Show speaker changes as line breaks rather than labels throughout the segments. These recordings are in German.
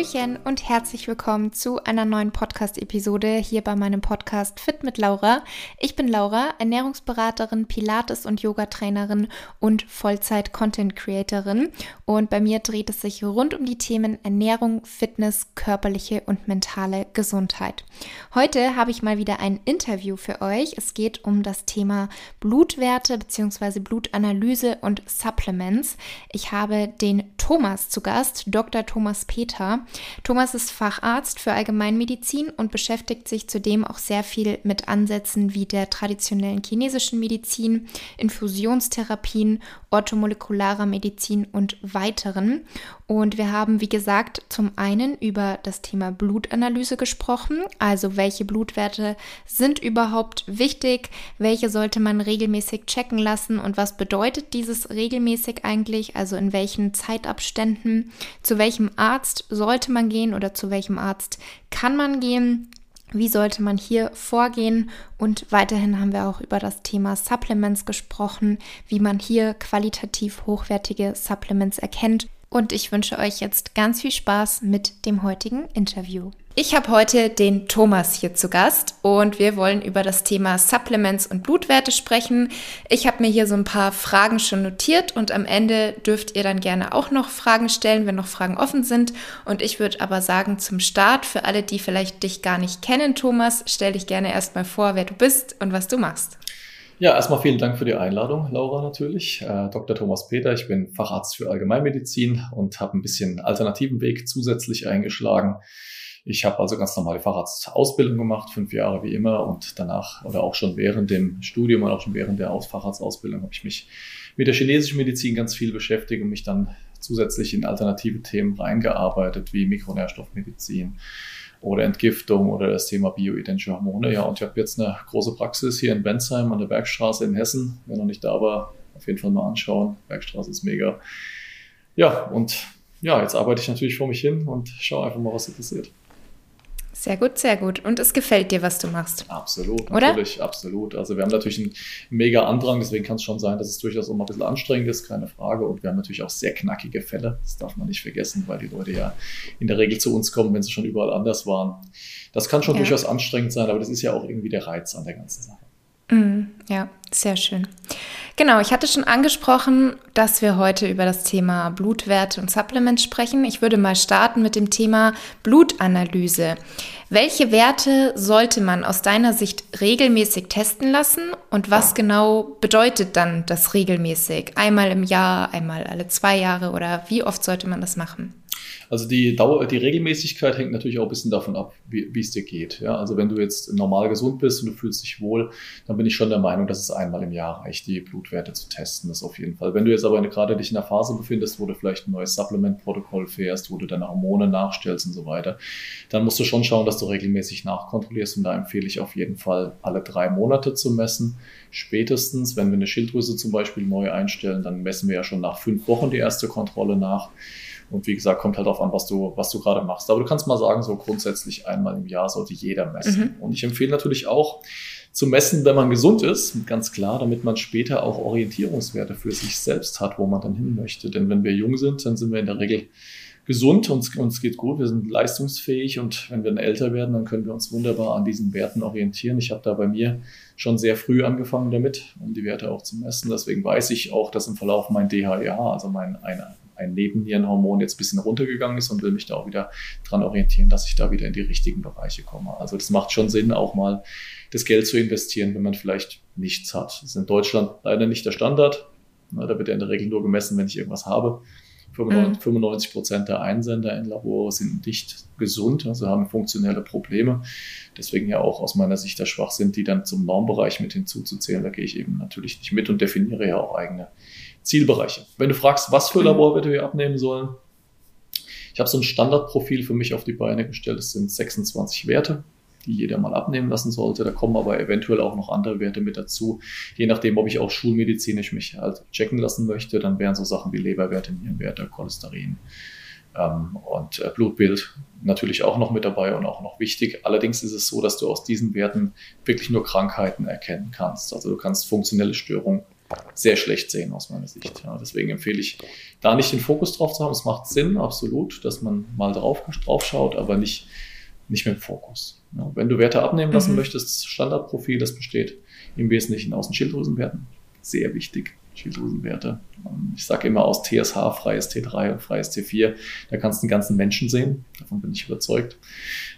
Hallöchen und herzlich willkommen zu einer neuen Podcast-Episode hier bei meinem Podcast Fit mit Laura. Ich bin Laura, Ernährungsberaterin, Pilates- und Yoga-Trainerin und Vollzeit-Content-Creatorin. Und bei mir dreht es sich rund um die Themen Ernährung, Fitness, körperliche und mentale Gesundheit. Heute habe ich mal wieder ein Interview für euch. Es geht um das Thema Blutwerte bzw. Blutanalyse und Supplements. Ich habe den Thomas zu Gast, Dr. Thomas Peter. Thomas ist Facharzt für Allgemeinmedizin und beschäftigt sich zudem auch sehr viel mit Ansätzen wie der traditionellen chinesischen Medizin, Infusionstherapien, orthomolekularer Medizin und weiteren. Und wir haben, wie gesagt, zum einen über das Thema Blutanalyse gesprochen, also welche Blutwerte sind überhaupt wichtig, welche sollte man regelmäßig checken lassen? Und was bedeutet dieses regelmäßig eigentlich, also in welchen Zeitabständen, zu welchem Arzt sollte man gehen oder zu welchem Arzt kann man gehen. Wie sollte man hier vorgehen? Und weiterhin haben wir auch über das Thema Supplements gesprochen, wie man hier qualitativ hochwertige Supplements erkennt und ich wünsche euch jetzt ganz viel Spaß mit dem heutigen Interview. Ich habe heute den Thomas hier zu Gast und wir wollen über das Thema Supplements und Blutwerte sprechen. Ich habe mir hier so ein paar Fragen schon notiert und am Ende dürft ihr dann gerne auch noch Fragen stellen, wenn noch Fragen offen sind. Und ich würde aber sagen, zum Start, für alle, die vielleicht dich gar nicht kennen, Thomas, stell dich gerne erstmal vor, wer du bist und was du machst.
Ja, erstmal vielen Dank für die Einladung, Laura natürlich. Äh, Dr. Thomas Peter, ich bin Facharzt für Allgemeinmedizin und habe ein bisschen alternativen Weg zusätzlich eingeschlagen. Ich habe also ganz normale Facharztausbildung gemacht, fünf Jahre wie immer und danach oder auch schon während dem Studium und auch schon während der Facharztausbildung habe ich mich mit der chinesischen Medizin ganz viel beschäftigt und mich dann zusätzlich in alternative Themen reingearbeitet, wie Mikronährstoffmedizin, oder Entgiftung oder das Thema bioidentische Hormone. Ja, und ich habe jetzt eine große Praxis hier in Bensheim an der Bergstraße in Hessen. Wer noch nicht da war, auf jeden Fall mal anschauen. Bergstraße ist mega. Ja, und ja, jetzt arbeite ich natürlich vor mich hin und schaue einfach mal, was so passiert.
Sehr gut, sehr gut. Und es gefällt dir, was du machst.
Absolut, Oder? natürlich, absolut. Also wir haben natürlich einen mega Andrang, deswegen kann es schon sein, dass es durchaus auch mal ein bisschen anstrengend ist, keine Frage. Und wir haben natürlich auch sehr knackige Fälle. Das darf man nicht vergessen, weil die Leute ja in der Regel zu uns kommen, wenn sie schon überall anders waren. Das kann schon ja. durchaus anstrengend sein, aber das ist ja auch irgendwie der Reiz an der ganzen Sache.
Mm, ja, sehr schön. Genau, ich hatte schon angesprochen, dass wir heute über das Thema Blutwerte und Supplements sprechen. Ich würde mal starten mit dem Thema Blutanalyse. Welche Werte sollte man aus deiner Sicht regelmäßig testen lassen und was genau bedeutet dann das regelmäßig? Einmal im Jahr, einmal alle zwei Jahre oder wie oft sollte man das machen?
Also die Dauer, die Regelmäßigkeit hängt natürlich auch ein bisschen davon ab, wie, es dir geht. Ja? Also wenn du jetzt normal gesund bist und du fühlst dich wohl, dann bin ich schon der Meinung, dass es einmal im Jahr reicht, die Blutwerte zu testen. Das auf jeden Fall. Wenn du jetzt aber gerade dich in der Phase befindest, wo du vielleicht ein neues Supplement-Protokoll fährst, wo du deine Hormone nachstellst und so weiter, dann musst du schon schauen, dass du regelmäßig nachkontrollierst. Und da empfehle ich auf jeden Fall, alle drei Monate zu messen. Spätestens, wenn wir eine Schilddrüse zum Beispiel neu einstellen, dann messen wir ja schon nach fünf Wochen die erste Kontrolle nach. Und wie gesagt, kommt halt darauf an, was du, was du gerade machst. Aber du kannst mal sagen, so grundsätzlich einmal im Jahr sollte jeder messen. Mhm. Und ich empfehle natürlich auch, zu messen, wenn man gesund ist, ganz klar, damit man später auch Orientierungswerte für sich selbst hat, wo man dann hin möchte. Denn wenn wir jung sind, dann sind wir in der Regel gesund, uns, uns geht gut, wir sind leistungsfähig und wenn wir dann älter werden, dann können wir uns wunderbar an diesen Werten orientieren. Ich habe da bei mir schon sehr früh angefangen damit, um die Werte auch zu messen. Deswegen weiß ich auch, dass im Verlauf mein DHEH, also mein eine ein Nebennierenhormon jetzt ein bisschen runtergegangen ist und will mich da auch wieder dran orientieren, dass ich da wieder in die richtigen Bereiche komme. Also das macht schon Sinn, auch mal das Geld zu investieren, wenn man vielleicht nichts hat. Das ist in Deutschland leider nicht der Standard. Da wird ja in der Regel nur gemessen, wenn ich irgendwas habe. 95 mhm. Prozent der Einsender in Labor sind nicht gesund, also haben funktionelle Probleme. Deswegen ja auch aus meiner Sicht der Schwachsinn, die dann zum Normbereich mit hinzuzuzählen. Da gehe ich eben natürlich nicht mit und definiere ja auch eigene Zielbereiche. Wenn du fragst, was für Laborwerte wir abnehmen sollen, ich habe so ein Standardprofil für mich auf die Beine gestellt. Es sind 26 Werte, die jeder mal abnehmen lassen sollte. Da kommen aber eventuell auch noch andere Werte mit dazu. Je nachdem, ob ich auch schulmedizinisch mich halt checken lassen möchte, dann wären so Sachen wie Leberwerte, Nierenwerte, Cholesterin ähm, und äh, Blutbild natürlich auch noch mit dabei und auch noch wichtig. Allerdings ist es so, dass du aus diesen Werten wirklich nur Krankheiten erkennen kannst. Also du kannst funktionelle Störungen sehr schlecht sehen aus meiner Sicht. Ja, deswegen empfehle ich, da nicht den Fokus drauf zu haben. Es macht Sinn, absolut, dass man mal drauf, drauf schaut, aber nicht, nicht mit dem Fokus. Ja, wenn du Werte abnehmen lassen mhm. möchtest, Standardprofil, das besteht im Wesentlichen aus den Schilddrüsenwerten. Sehr wichtig. Schilddrüsenwerte. Ich sage immer aus TSH, freies T3 und freies T4, da kannst du den ganzen Menschen sehen. Davon bin ich überzeugt,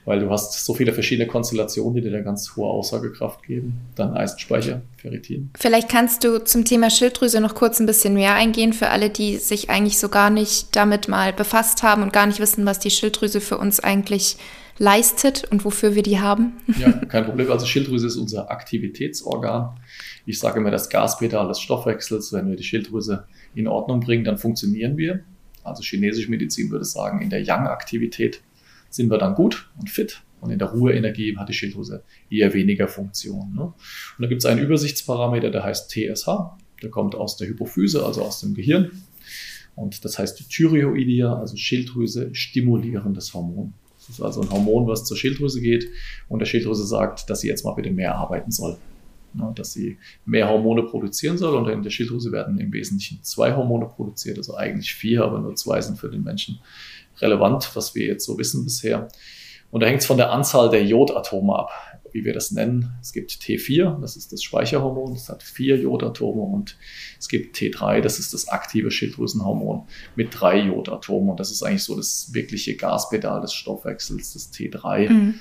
weil du hast so viele verschiedene Konstellationen, die dir da ganz hohe Aussagekraft geben. Dann Eisenspeicher, Ferritin.
Vielleicht kannst du zum Thema Schilddrüse noch kurz ein bisschen mehr eingehen für alle, die sich eigentlich so gar nicht damit mal befasst haben und gar nicht wissen, was die Schilddrüse für uns eigentlich leistet und wofür wir die haben.
Ja, kein Problem. Also Schilddrüse ist unser Aktivitätsorgan. Ich sage immer das Gaspedal des Stoffwechsels. Wenn wir die Schilddrüse in Ordnung bringen, dann funktionieren wir. Also chinesische Medizin würde sagen, in der Yang-Aktivität sind wir dann gut und fit. Und in der Ruheenergie hat die Schilddrüse eher weniger Funktion. Ne? Und da gibt es einen Übersichtsparameter, der heißt TSH. Der kommt aus der Hypophyse, also aus dem Gehirn. Und das heißt Thyreoidia, also Schilddrüse stimulierendes Hormon. Das ist also ein Hormon, was zur Schilddrüse geht und der Schilddrüse sagt, dass sie jetzt mal bitte mehr arbeiten soll. Ja, dass sie mehr Hormone produzieren soll. Und in der Schilddrüse werden im Wesentlichen zwei Hormone produziert, also eigentlich vier, aber nur zwei sind für den Menschen relevant, was wir jetzt so wissen bisher. Und da hängt es von der Anzahl der Jodatome ab wie wir das nennen. Es gibt T4, das ist das Speicherhormon, das hat vier Jodatome und es gibt T3, das ist das aktive Schilddrüsenhormon mit drei Jodatomen und das ist eigentlich so das wirkliche Gaspedal des Stoffwechsels, das T3. Mhm.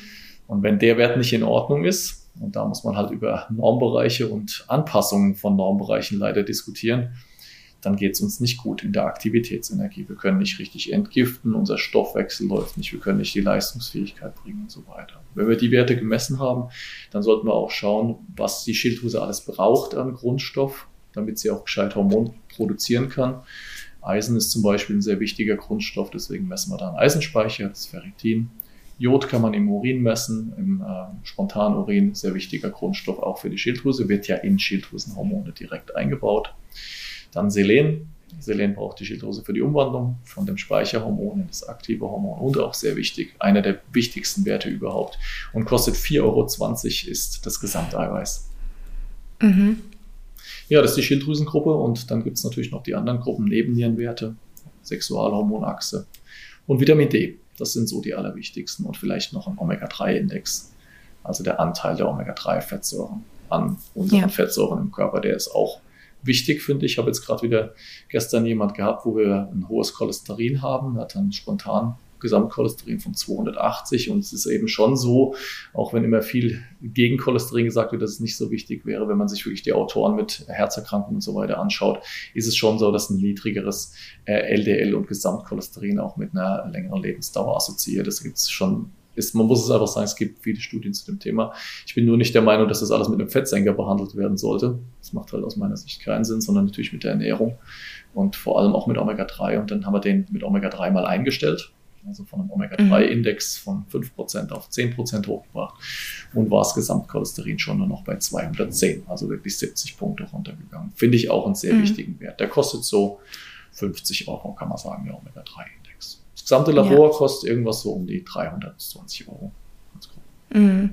Und wenn der Wert nicht in Ordnung ist, und da muss man halt über Normbereiche und Anpassungen von Normbereichen leider diskutieren, dann geht es uns nicht gut in der Aktivitätsenergie. Wir können nicht richtig entgiften, unser Stoffwechsel läuft nicht, wir können nicht die Leistungsfähigkeit bringen und so weiter. Wenn wir die Werte gemessen haben, dann sollten wir auch schauen, was die Schilddrüse alles braucht an Grundstoff, damit sie auch gescheit Hormon produzieren kann. Eisen ist zum Beispiel ein sehr wichtiger Grundstoff, deswegen messen wir da einen Eisenspeicher, das Ferritin. Jod kann man im Urin messen, im äh, Spontanurin, sehr wichtiger Grundstoff auch für die Schilddrüse, wird ja in Schilddrüsenhormone direkt eingebaut. Dann Selen. Selen braucht die Schilddrüse für die Umwandlung von dem Speicherhormon in das aktive Hormon und auch sehr wichtig, einer der wichtigsten Werte überhaupt und kostet 4,20 Euro ist das Gesamteiweiß. Mhm. Ja, das ist die Schilddrüsengruppe und dann gibt es natürlich noch die anderen Gruppen Nebennierenwerte, Sexualhormonachse und Vitamin D. Das sind so die allerwichtigsten und vielleicht noch ein Omega-3-Index, also der Anteil der Omega-3-Fettsäuren an unseren ja. Fettsäuren im Körper, der ist auch wichtig, finde ich. Ich habe jetzt gerade wieder gestern jemand gehabt, wo wir ein hohes Cholesterin haben. Er hat dann spontan Gesamtcholesterin von 280 und es ist eben schon so, auch wenn immer viel gegen Cholesterin gesagt wird, dass es nicht so wichtig wäre, wenn man sich wirklich die Autoren mit Herzerkrankungen und so weiter anschaut, ist es schon so, dass ein niedrigeres LDL und Gesamtcholesterin auch mit einer längeren Lebensdauer assoziiert. Das gibt es schon ist, man muss es einfach sagen, es gibt viele Studien zu dem Thema. Ich bin nur nicht der Meinung, dass das alles mit einem Fettsenker behandelt werden sollte. Das macht halt aus meiner Sicht keinen Sinn, sondern natürlich mit der Ernährung und vor allem auch mit Omega-3. Und dann haben wir den mit Omega-3 mal eingestellt. Also von einem Omega-3-Index von 5% auf 10% hochgebracht und war das Gesamtcholesterin schon nur noch bei 210, also wirklich 70 Punkte runtergegangen. Finde ich auch einen sehr mhm. wichtigen Wert. Der kostet so 50 Euro, kann man sagen, der Omega-3. Das gesamte Labor ja. kostet irgendwas so um die 320 Euro.
Mhm.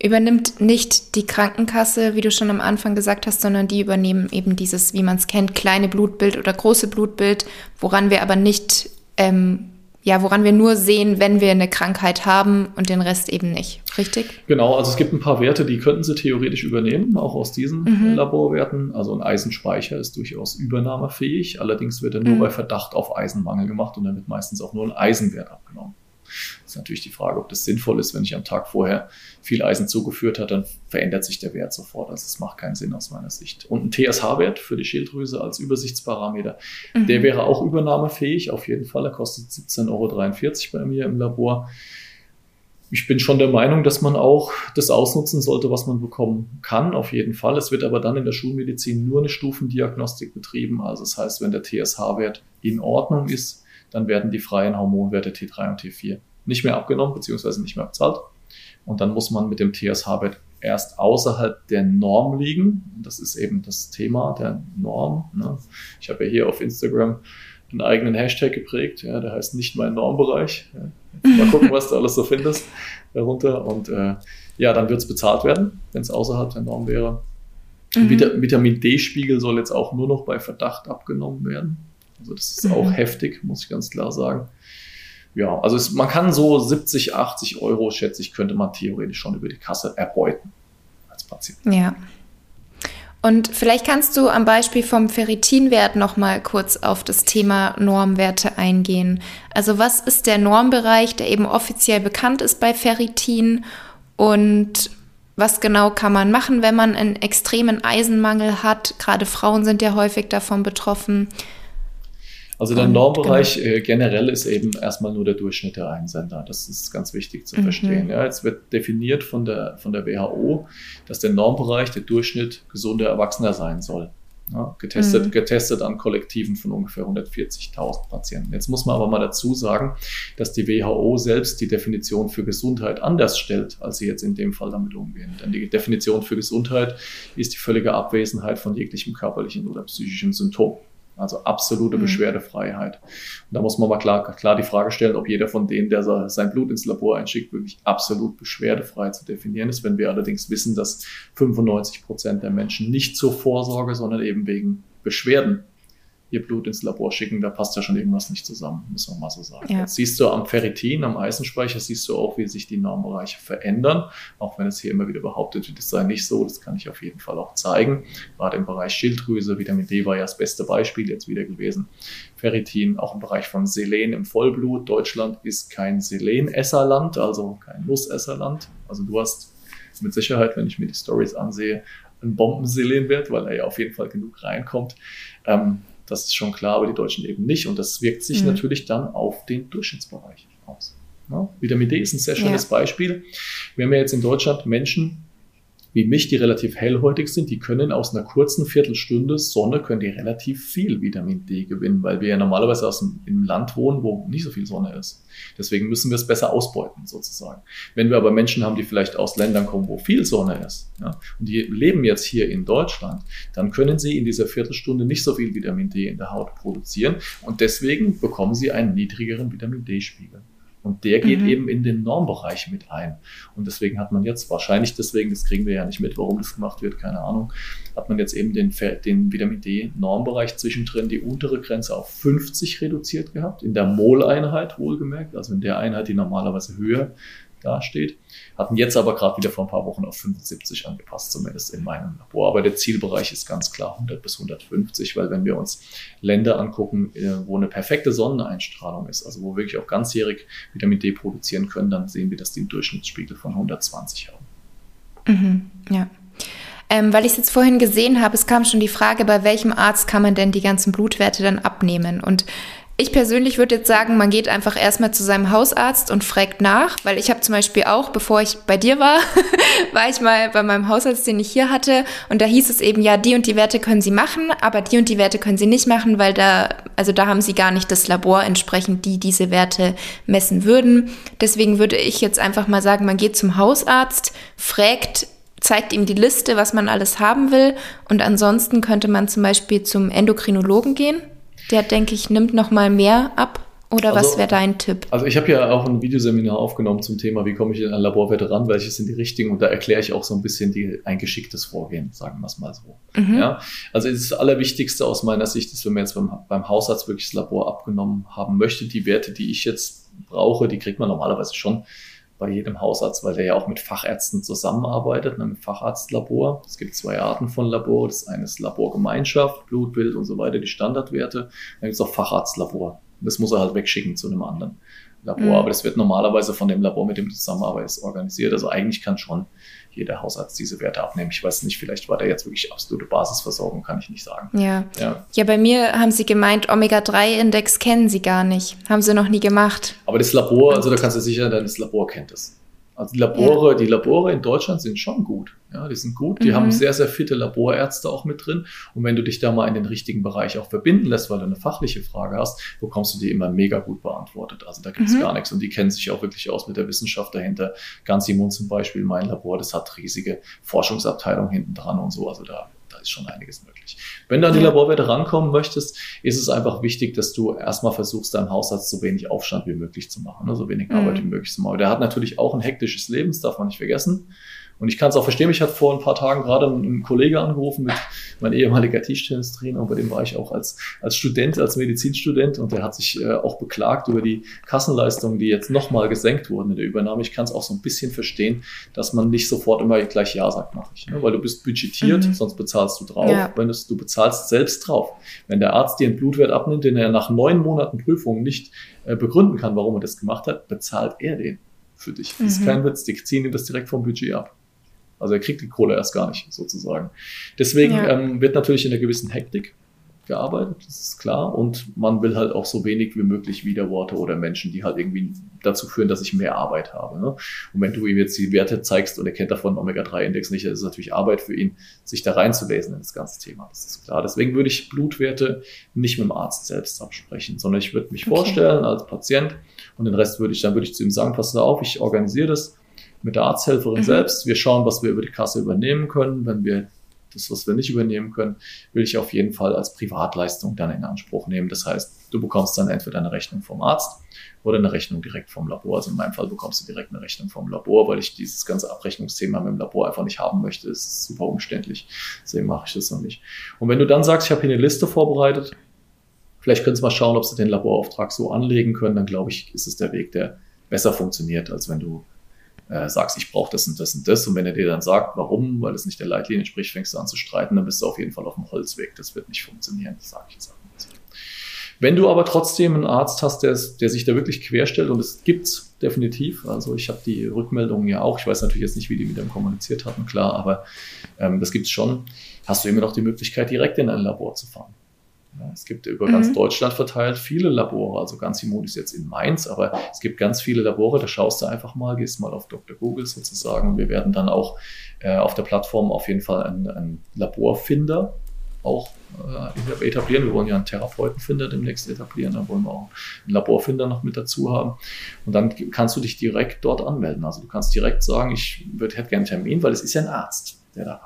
Übernimmt nicht die Krankenkasse, wie du schon am Anfang gesagt hast, sondern die übernehmen eben dieses, wie man es kennt, kleine Blutbild oder große Blutbild, woran wir aber nicht ähm, ja, woran wir nur sehen, wenn wir eine Krankheit haben und den Rest eben nicht. Richtig?
Genau, also es gibt ein paar Werte, die könnten sie theoretisch übernehmen, auch aus diesen mhm. Laborwerten. Also ein Eisenspeicher ist durchaus übernahmefähig, allerdings wird er nur mhm. bei Verdacht auf Eisenmangel gemacht und dann wird meistens auch nur ein Eisenwert abgenommen. Das ist natürlich die Frage, ob das sinnvoll ist. Wenn ich am Tag vorher viel Eisen zugeführt habe, dann verändert sich der Wert sofort. Also es macht keinen Sinn aus meiner Sicht. Und ein TSH-Wert für die Schilddrüse als Übersichtsparameter, mhm. der wäre auch übernahmefähig. Auf jeden Fall. Er kostet 17,43 Euro bei mir im Labor. Ich bin schon der Meinung, dass man auch das ausnutzen sollte, was man bekommen kann, auf jeden Fall. Es wird aber dann in der Schulmedizin nur eine Stufendiagnostik betrieben. Also das heißt, wenn der TSH-Wert in Ordnung ist, dann werden die freien Hormonwerte T3 und T4 nicht mehr abgenommen beziehungsweise nicht mehr bezahlt. Und dann muss man mit dem TSH-Wert erst außerhalb der Norm liegen. Das ist eben das Thema der Norm. Ne? Ich habe ja hier auf Instagram einen eigenen Hashtag geprägt, ja, der heißt nicht mein Normbereich. Ja. Mal gucken, was du alles so findest darunter. Und äh, ja, dann wird es bezahlt werden, wenn es außerhalb der Norm wäre. Mhm. Vitamin D-Spiegel soll jetzt auch nur noch bei Verdacht abgenommen werden. Also das ist mhm. auch heftig, muss ich ganz klar sagen. Ja, also es, man kann so 70, 80 Euro, schätze ich, könnte man theoretisch schon über die Kasse erbeuten als Patient.
Ja. Und vielleicht kannst du am Beispiel vom Ferritinwert noch mal kurz auf das Thema Normwerte eingehen. Also was ist der Normbereich, der eben offiziell bekannt ist bei Ferritin und was genau kann man machen, wenn man einen extremen Eisenmangel hat? Gerade Frauen sind ja häufig davon betroffen.
Also der Normbereich genau. äh, generell ist eben erstmal nur der Durchschnitt der Einsender. Das ist ganz wichtig zu mhm. verstehen. Ja, jetzt wird definiert von der, von der WHO, dass der Normbereich der Durchschnitt gesunder Erwachsener sein soll. Ja, getestet, mhm. getestet an Kollektiven von ungefähr 140.000 Patienten. Jetzt muss man aber mal dazu sagen, dass die WHO selbst die Definition für Gesundheit anders stellt, als sie jetzt in dem Fall damit umgehen. Denn die Definition für Gesundheit ist die völlige Abwesenheit von jeglichem körperlichen oder psychischen Symptom. Also absolute mhm. Beschwerdefreiheit. Und da muss man mal klar, klar die Frage stellen, ob jeder von denen, der sein Blut ins Labor einschickt, wirklich absolut beschwerdefrei zu definieren ist. Wenn wir allerdings wissen, dass 95 Prozent der Menschen nicht zur Vorsorge, sondern eben wegen Beschwerden ihr Blut ins Labor schicken, da passt ja schon irgendwas nicht zusammen, muss man mal so sagen. Ja. Jetzt siehst du am Ferritin, am Eisenspeicher, siehst du auch, wie sich die Normbereiche verändern, auch wenn es hier immer wieder behauptet wird, es sei nicht so, das kann ich auf jeden Fall auch zeigen. Gerade im Bereich Schilddrüse, Vitamin D war ja das beste Beispiel jetzt wieder gewesen. Ferritin, auch im Bereich von Selen im Vollblut. Deutschland ist kein Selenesserland, also kein Nussesserland. Also du hast mit Sicherheit, wenn ich mir die Stories ansehe, einen Bombenselenwert, weil er ja auf jeden Fall genug reinkommt. Ähm, das ist schon klar, aber die Deutschen eben nicht. Und das wirkt sich mhm. natürlich dann auf den Durchschnittsbereich aus. Ja? Vitamin D ist ein sehr schönes ja. Beispiel. Wir haben ja jetzt in Deutschland Menschen, wie mich, die relativ hellhäutig sind, die können aus einer kurzen Viertelstunde Sonne, können die relativ viel Vitamin D gewinnen, weil wir ja normalerweise aus einem, einem Land wohnen, wo nicht so viel Sonne ist. Deswegen müssen wir es besser ausbeuten, sozusagen. Wenn wir aber Menschen haben, die vielleicht aus Ländern kommen, wo viel Sonne ist, ja, und die leben jetzt hier in Deutschland, dann können sie in dieser Viertelstunde nicht so viel Vitamin D in der Haut produzieren und deswegen bekommen sie einen niedrigeren Vitamin D-Spiegel. Und der geht mhm. eben in den Normbereich mit ein. Und deswegen hat man jetzt wahrscheinlich deswegen, das kriegen wir ja nicht mit, warum das gemacht wird, keine Ahnung, hat man jetzt eben den, den Vitamin D-Normbereich zwischendrin die untere Grenze auf 50 reduziert gehabt, in der Moleinheit wohlgemerkt, also in der Einheit, die normalerweise höher dasteht. Hatten jetzt aber gerade wieder vor ein paar Wochen auf 75 angepasst, zumindest in meinem Labor. Aber der Zielbereich ist ganz klar 100 bis 150, weil wenn wir uns Länder angucken, äh, wo eine perfekte Sonneneinstrahlung ist, also wo wir wirklich auch ganzjährig Vitamin D produzieren können, dann sehen wir, dass die einen Durchschnittsspiegel von 120 haben.
Mhm, ja. Ähm, weil ich es jetzt vorhin gesehen habe, es kam schon die Frage, bei welchem Arzt kann man denn die ganzen Blutwerte dann abnehmen? Und ich persönlich würde jetzt sagen, man geht einfach erstmal zu seinem Hausarzt und fragt nach, weil ich habe zum Beispiel auch, bevor ich bei dir war, war ich mal bei meinem Hausarzt, den ich hier hatte, und da hieß es eben, ja, die und die Werte können Sie machen, aber die und die Werte können Sie nicht machen, weil da, also da haben Sie gar nicht das Labor entsprechend, die diese Werte messen würden. Deswegen würde ich jetzt einfach mal sagen, man geht zum Hausarzt, fragt, zeigt ihm die Liste, was man alles haben will, und ansonsten könnte man zum Beispiel zum Endokrinologen gehen der, denke ich, nimmt noch mal mehr ab. Oder also, was wäre dein Tipp?
Also ich habe ja auch ein Videoseminar aufgenommen zum Thema, wie komme ich an Laborwerte ran, welche sind die richtigen und da erkläre ich auch so ein bisschen die, ein geschicktes Vorgehen, sagen wir es mal so. Mhm. Ja, also das Allerwichtigste aus meiner Sicht ist, wenn man jetzt beim, beim Hausarzt wirklich das Labor abgenommen haben möchte, die Werte, die ich jetzt brauche, die kriegt man normalerweise schon bei jedem Hausarzt, weil der ja auch mit Fachärzten zusammenarbeitet, ne, mit Facharztlabor. Es gibt zwei Arten von Labor. Das eine ist Laborgemeinschaft, Blutbild und so weiter, die Standardwerte. Dann gibt es auch Facharztlabor. Das muss er halt wegschicken zu einem anderen Labor. Mhm. Aber das wird normalerweise von dem Labor, mit dem du zusammenarbeitest, organisiert. Also eigentlich kann schon jeder Hausarzt diese Werte abnehmen. Ich weiß nicht, vielleicht war der jetzt wirklich absolute Basisversorgung, kann ich nicht sagen.
Ja. Ja, ja bei mir haben sie gemeint, Omega-3-Index kennen sie gar nicht. Haben sie noch nie gemacht.
Aber das Labor, also da kannst du sicher, sein, das Labor kennt es. Also die Labore, ja. die Labore in Deutschland sind schon gut. Ja, die sind gut. Die mhm. haben sehr, sehr fitte Laborärzte auch mit drin. Und wenn du dich da mal in den richtigen Bereich auch verbinden lässt, weil du eine fachliche Frage hast, bekommst du die immer mega gut beantwortet. Also da gibt es mhm. gar nichts. Und die kennen sich auch wirklich aus mit der Wissenschaft dahinter. Ganz Immun zum Beispiel, mein Labor, das hat riesige Forschungsabteilungen hinten dran und so. Also da da ist schon einiges möglich. Wenn du an die Laborwerte rankommen möchtest, ist es einfach wichtig, dass du erstmal versuchst, deinem Hausarzt so wenig Aufstand wie möglich zu machen, ne? so wenig mhm. Arbeit wie möglich zu machen. Der hat natürlich auch ein hektisches Leben, das darf man nicht vergessen. Und ich kann es auch verstehen, mich hat vor ein paar Tagen gerade ein, Kollege angerufen mit mein ehemaliger Tischtennistrainer, und bei dem war ich auch als, als Student, als Medizinstudent und der hat sich äh, auch beklagt über die Kassenleistungen, die jetzt nochmal gesenkt wurden in der Übernahme. Ich kann es auch so ein bisschen verstehen, dass man nicht sofort immer gleich Ja sagt, mache ich. Ne? Weil du bist budgetiert, mhm. sonst bezahlst du drauf. Ja. Wenn du bezahlst selbst drauf. Wenn der Arzt dir einen Blutwert abnimmt, den er nach neun Monaten Prüfung nicht äh, begründen kann, warum er das gemacht hat, bezahlt er den für dich. Das ist mhm. kein Witz, die ziehen dir das direkt vom Budget ab. Also er kriegt die Kohle erst gar nicht, sozusagen. Deswegen ja. ähm, wird natürlich in einer gewissen Hektik gearbeitet, das ist klar. Und man will halt auch so wenig wie möglich Widerworte oder Menschen, die halt irgendwie dazu führen, dass ich mehr Arbeit habe. Ne? Und wenn du ihm jetzt die Werte zeigst und er kennt davon Omega-3-Index nicht, dann ist es natürlich Arbeit für ihn, sich da reinzulesen in das ganze Thema. Das ist klar. Deswegen würde ich Blutwerte nicht mit dem Arzt selbst absprechen, sondern ich würde mich okay. vorstellen als Patient und den Rest würde ich, dann würde ich zu ihm sagen, pass da auf, ich organisiere das mit der Arzthelferin mhm. selbst. Wir schauen, was wir über die Kasse übernehmen können. Wenn wir das, was wir nicht übernehmen können, will ich auf jeden Fall als Privatleistung dann in Anspruch nehmen. Das heißt, du bekommst dann entweder eine Rechnung vom Arzt oder eine Rechnung direkt vom Labor. Also in meinem Fall bekommst du direkt eine Rechnung vom Labor, weil ich dieses ganze Abrechnungsthema mit dem Labor einfach nicht haben möchte. Es ist super umständlich. Deswegen mache ich das noch nicht. Und wenn du dann sagst, ich habe hier eine Liste vorbereitet, vielleicht können Sie mal schauen, ob Sie den Laborauftrag so anlegen können, dann glaube ich, ist es der Weg, der besser funktioniert, als wenn du äh, sagst, ich brauche das und das und das. Und wenn er dir dann sagt, warum, weil es nicht der Leitlinie entspricht, fängst du an zu streiten, dann bist du auf jeden Fall auf dem Holzweg. Das wird nicht funktionieren, das sage ich jetzt auch nicht. Wenn du aber trotzdem einen Arzt hast, der, der sich da wirklich querstellt, und es gibt's definitiv, also ich habe die Rückmeldungen ja auch, ich weiß natürlich jetzt nicht, wie die mit dem kommuniziert hatten, klar, aber ähm, das gibt's schon, hast du immer noch die Möglichkeit, direkt in ein Labor zu fahren. Es gibt über mhm. ganz Deutschland verteilt viele Labore, also ganz Immun ist jetzt in Mainz, aber es gibt ganz viele Labore, da schaust du einfach mal, gehst mal auf Dr. Google sozusagen. Wir werden dann auch äh, auf der Plattform auf jeden Fall einen, einen Laborfinder auch äh, etablieren. Wir wollen ja einen Therapeutenfinder demnächst etablieren, da wollen wir auch einen Laborfinder noch mit dazu haben. Und dann kannst du dich direkt dort anmelden. Also du kannst direkt sagen, ich würde hätte gerne einen Termin, weil es ist ja ein Arzt, der da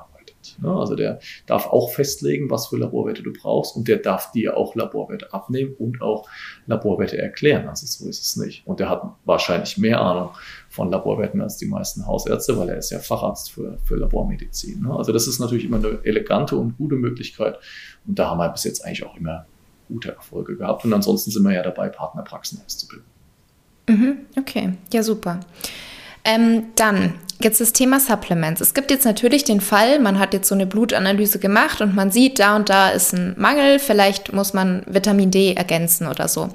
Ne? Also der darf auch festlegen, was für Laborwerte du brauchst und der darf dir auch Laborwerte abnehmen und auch Laborwerte erklären. Also so ist es nicht. Und der hat wahrscheinlich mehr Ahnung von Laborwerten als die meisten Hausärzte, weil er ist ja Facharzt für, für Labormedizin. Ne? Also das ist natürlich immer eine elegante und gute Möglichkeit. Und da haben wir bis jetzt eigentlich auch immer gute Erfolge gehabt. Und ansonsten sind wir ja dabei, Partnerpraxen auszubilden.
Mhm, okay, ja super. Ähm, dann jetzt das Thema Supplements. Es gibt jetzt natürlich den Fall, man hat jetzt so eine Blutanalyse gemacht und man sieht, da und da ist ein Mangel, vielleicht muss man Vitamin D ergänzen oder so.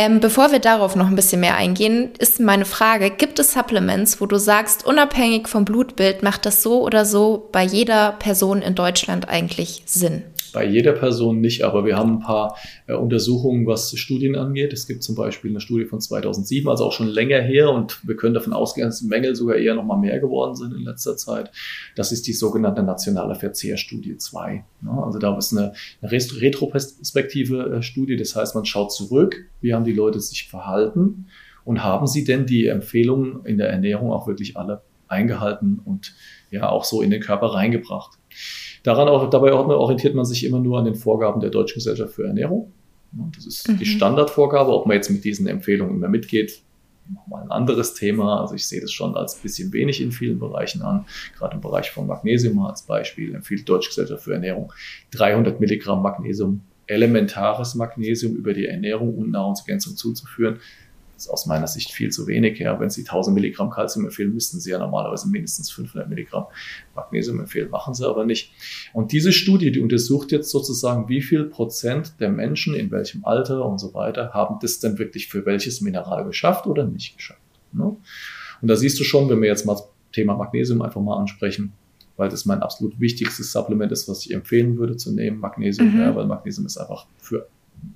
Ähm, bevor wir darauf noch ein bisschen mehr eingehen, ist meine Frage, gibt es Supplements, wo du sagst, unabhängig vom Blutbild macht das so oder so bei jeder Person in Deutschland eigentlich Sinn?
bei jeder Person nicht, aber wir haben ein paar äh, Untersuchungen, was Studien angeht. Es gibt zum Beispiel eine Studie von 2007, also auch schon länger her und wir können davon ausgehen, dass die Mängel sogar eher noch mal mehr geworden sind in letzter Zeit. Das ist die sogenannte nationale Verzehrstudie 2. Ja, also da ist eine, eine retroperspektive äh, Studie, das heißt, man schaut zurück, wie haben Leute sich verhalten und haben sie denn die Empfehlungen in der Ernährung auch wirklich alle eingehalten und ja auch so in den Körper reingebracht. Daran auch, dabei orientiert man sich immer nur an den Vorgaben der Deutschen Gesellschaft für Ernährung. Das ist mhm. die Standardvorgabe. Ob man jetzt mit diesen Empfehlungen immer mitgeht, nochmal ein anderes Thema. Also ich sehe das schon als ein bisschen wenig in vielen Bereichen an. Gerade im Bereich von Magnesium als Beispiel empfiehlt die Deutsche Gesellschaft für Ernährung 300 Milligramm Magnesium, elementares Magnesium über die Ernährung und Nahrungsergänzung zuzuführen ist aus meiner Sicht viel zu wenig. Ja. Wenn Sie 1000 Milligramm Kalzium empfehlen, müssten Sie ja normalerweise mindestens 500 Milligramm Magnesium empfehlen, machen Sie aber nicht. Und diese Studie, die untersucht jetzt sozusagen, wie viel Prozent der Menschen in welchem Alter und so weiter haben das denn wirklich für welches Mineral geschafft oder nicht geschafft. Ne? Und da siehst du schon, wenn wir jetzt mal das Thema Magnesium einfach mal ansprechen, weil das mein absolut wichtigstes Supplement ist, was ich empfehlen würde zu nehmen, Magnesium, mhm. ja, weil Magnesium ist einfach für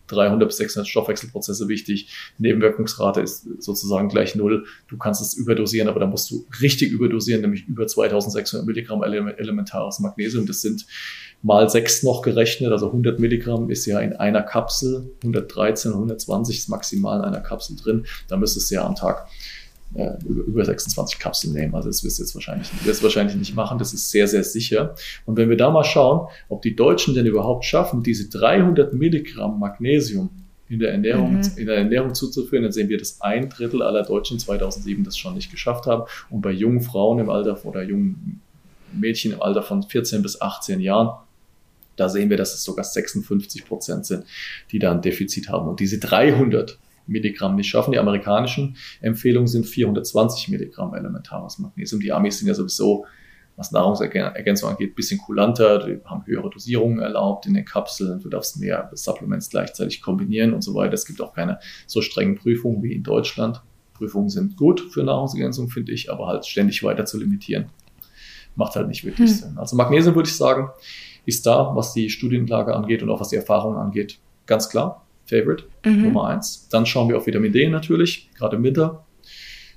300 bis 600 Stoffwechselprozesse wichtig. Nebenwirkungsrate ist sozusagen gleich null. Du kannst es überdosieren, aber da musst du richtig überdosieren, nämlich über 2600 Milligramm elementares Magnesium. Das sind mal sechs noch gerechnet, also 100 Milligramm ist ja in einer Kapsel, 113, 120 ist maximal in einer Kapsel drin. Da müsstest du ja am Tag äh, über 26 Kapseln nehmen. Also das wirst du jetzt wahrscheinlich, wirst wahrscheinlich nicht machen. Das ist sehr, sehr sicher. Und wenn wir da mal schauen, ob die Deutschen denn überhaupt schaffen, diese 300 Milligramm Magnesium in der Ernährung, mhm. in der Ernährung zuzuführen, dann sehen wir, dass ein Drittel aller Deutschen 2007 das schon nicht geschafft haben. Und bei jungen Frauen im Alter oder jungen Mädchen im Alter von 14 bis 18 Jahren, da sehen wir, dass es sogar 56 Prozent sind, die da ein Defizit haben. Und diese 300 Milligramm nicht schaffen. Die amerikanischen Empfehlungen sind 420 Milligramm elementares Magnesium. Die Amis sind ja sowieso was Nahrungsergänzung angeht, bisschen kulanter. Die haben höhere Dosierungen erlaubt in den Kapseln. Du darfst mehr Supplements gleichzeitig kombinieren und so weiter. Es gibt auch keine so strengen Prüfungen wie in Deutschland. Prüfungen sind gut für Nahrungsergänzung, finde ich, aber halt ständig weiter zu limitieren, macht halt nicht wirklich hm. Sinn. Also Magnesium würde ich sagen, ist da, was die Studienlage angeht und auch was die Erfahrung angeht, ganz klar. Favorite, mhm. Nummer eins. Dann schauen wir auf Vitamin D natürlich, gerade im Winter.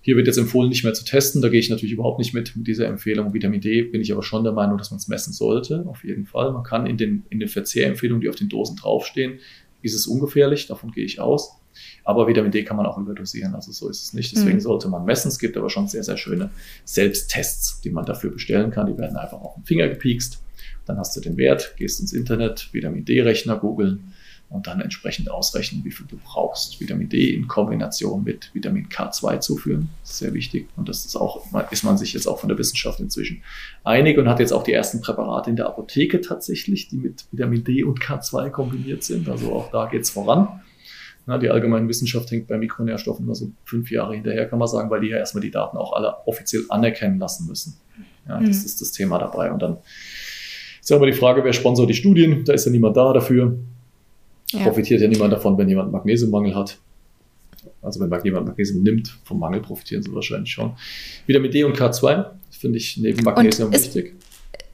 Hier wird jetzt empfohlen, nicht mehr zu testen. Da gehe ich natürlich überhaupt nicht mit, mit dieser Empfehlung. Vitamin D bin ich aber schon der Meinung, dass man es messen sollte, auf jeden Fall. Man kann in den, in den Verzehrempfehlungen, die auf den Dosen draufstehen, ist es ungefährlich, davon gehe ich aus. Aber Vitamin D kann man auch überdosieren, also so ist es nicht. Deswegen mhm. sollte man messen. Es gibt aber schon sehr, sehr schöne Selbsttests, die man dafür bestellen kann. Die werden einfach auf den Finger gepiekst. Dann hast du den Wert, gehst ins Internet, Vitamin D-Rechner googeln und dann entsprechend ausrechnen, wie viel du brauchst. Vitamin D in Kombination mit Vitamin K2 zuführen, das ist sehr wichtig. Und das ist auch, ist man sich jetzt auch von der Wissenschaft inzwischen einig und hat jetzt auch die ersten Präparate in der Apotheke tatsächlich, die mit Vitamin D und K2 kombiniert sind. Also auch da geht es voran. Na, die allgemeine Wissenschaft hängt bei Mikronährstoffen nur so fünf Jahre hinterher, kann man sagen, weil die ja erstmal die Daten auch alle offiziell anerkennen lassen müssen. Ja, das mhm. ist das Thema dabei. Und dann ist ja immer die Frage, wer sponsert die Studien? Da ist ja niemand da dafür. Ja. Profitiert ja niemand davon, wenn jemand Magnesiummangel hat. Also wenn jemand Magnesium nimmt, vom Mangel profitieren sie wahrscheinlich schon. Vitamin D und K2 finde ich neben Magnesium wichtig.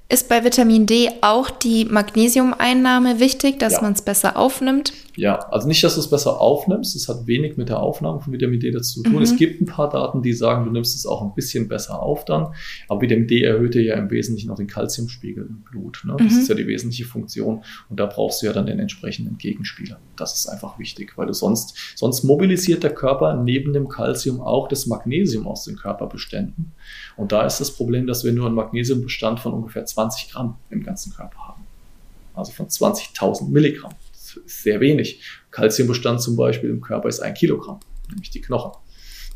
Ist bei Vitamin D auch die Magnesiumeinnahme wichtig, dass ja. man es besser aufnimmt?
Ja, also nicht, dass du es besser aufnimmst. Es hat wenig mit der Aufnahme von Vitamin D dazu zu tun. Mhm. Es gibt ein paar Daten, die sagen, du nimmst es auch ein bisschen besser auf dann. Aber Vitamin D erhöht ja im Wesentlichen auch den Kalziumspiegel im Blut. Ne? Das mhm. ist ja die wesentliche Funktion. Und da brauchst du ja dann den entsprechenden Gegenspieler. Das ist einfach wichtig, weil du sonst, sonst mobilisiert der Körper neben dem Kalzium auch das Magnesium aus den Körperbeständen. Und da ist das Problem, dass wir nur einen Magnesiumbestand von ungefähr 20 Gramm im ganzen Körper haben. Also von 20.000 Milligramm. Ist sehr wenig. Kalziumbestand zum Beispiel im Körper ist ein Kilogramm, nämlich die Knochen.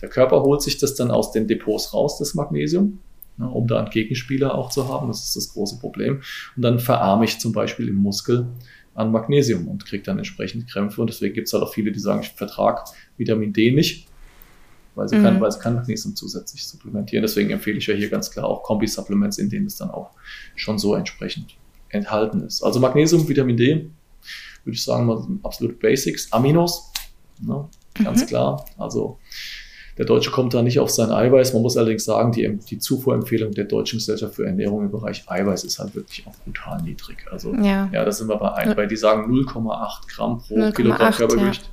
Der Körper holt sich das dann aus den Depots raus, das Magnesium, ne, um da einen Gegenspieler auch zu haben. Das ist das große Problem. Und dann verarme ich zum Beispiel im Muskel an Magnesium und kriege dann entsprechend Krämpfe. Und deswegen gibt es halt auch viele, die sagen, ich vertrage Vitamin D nicht weil sie, mhm. kann, weil sie kann Magnesium zusätzlich supplementieren. Deswegen empfehle ich ja hier ganz klar auch Kombi-Supplements, in denen es dann auch schon so entsprechend enthalten ist. Also Magnesium, Vitamin D, würde ich sagen, mal absolute Basics. Aminos, ne, ganz mhm. klar. Also der Deutsche kommt da nicht auf sein Eiweiß. Man muss allerdings sagen, die, die Zufuhrempfehlung der Deutschen Gesellschaft für Ernährung im Bereich Eiweiß ist halt wirklich auch brutal niedrig. Also ja, ja da sind wir bei, ein, bei die sagen 0,8 Gramm pro Kilogramm Körpergewicht. Ja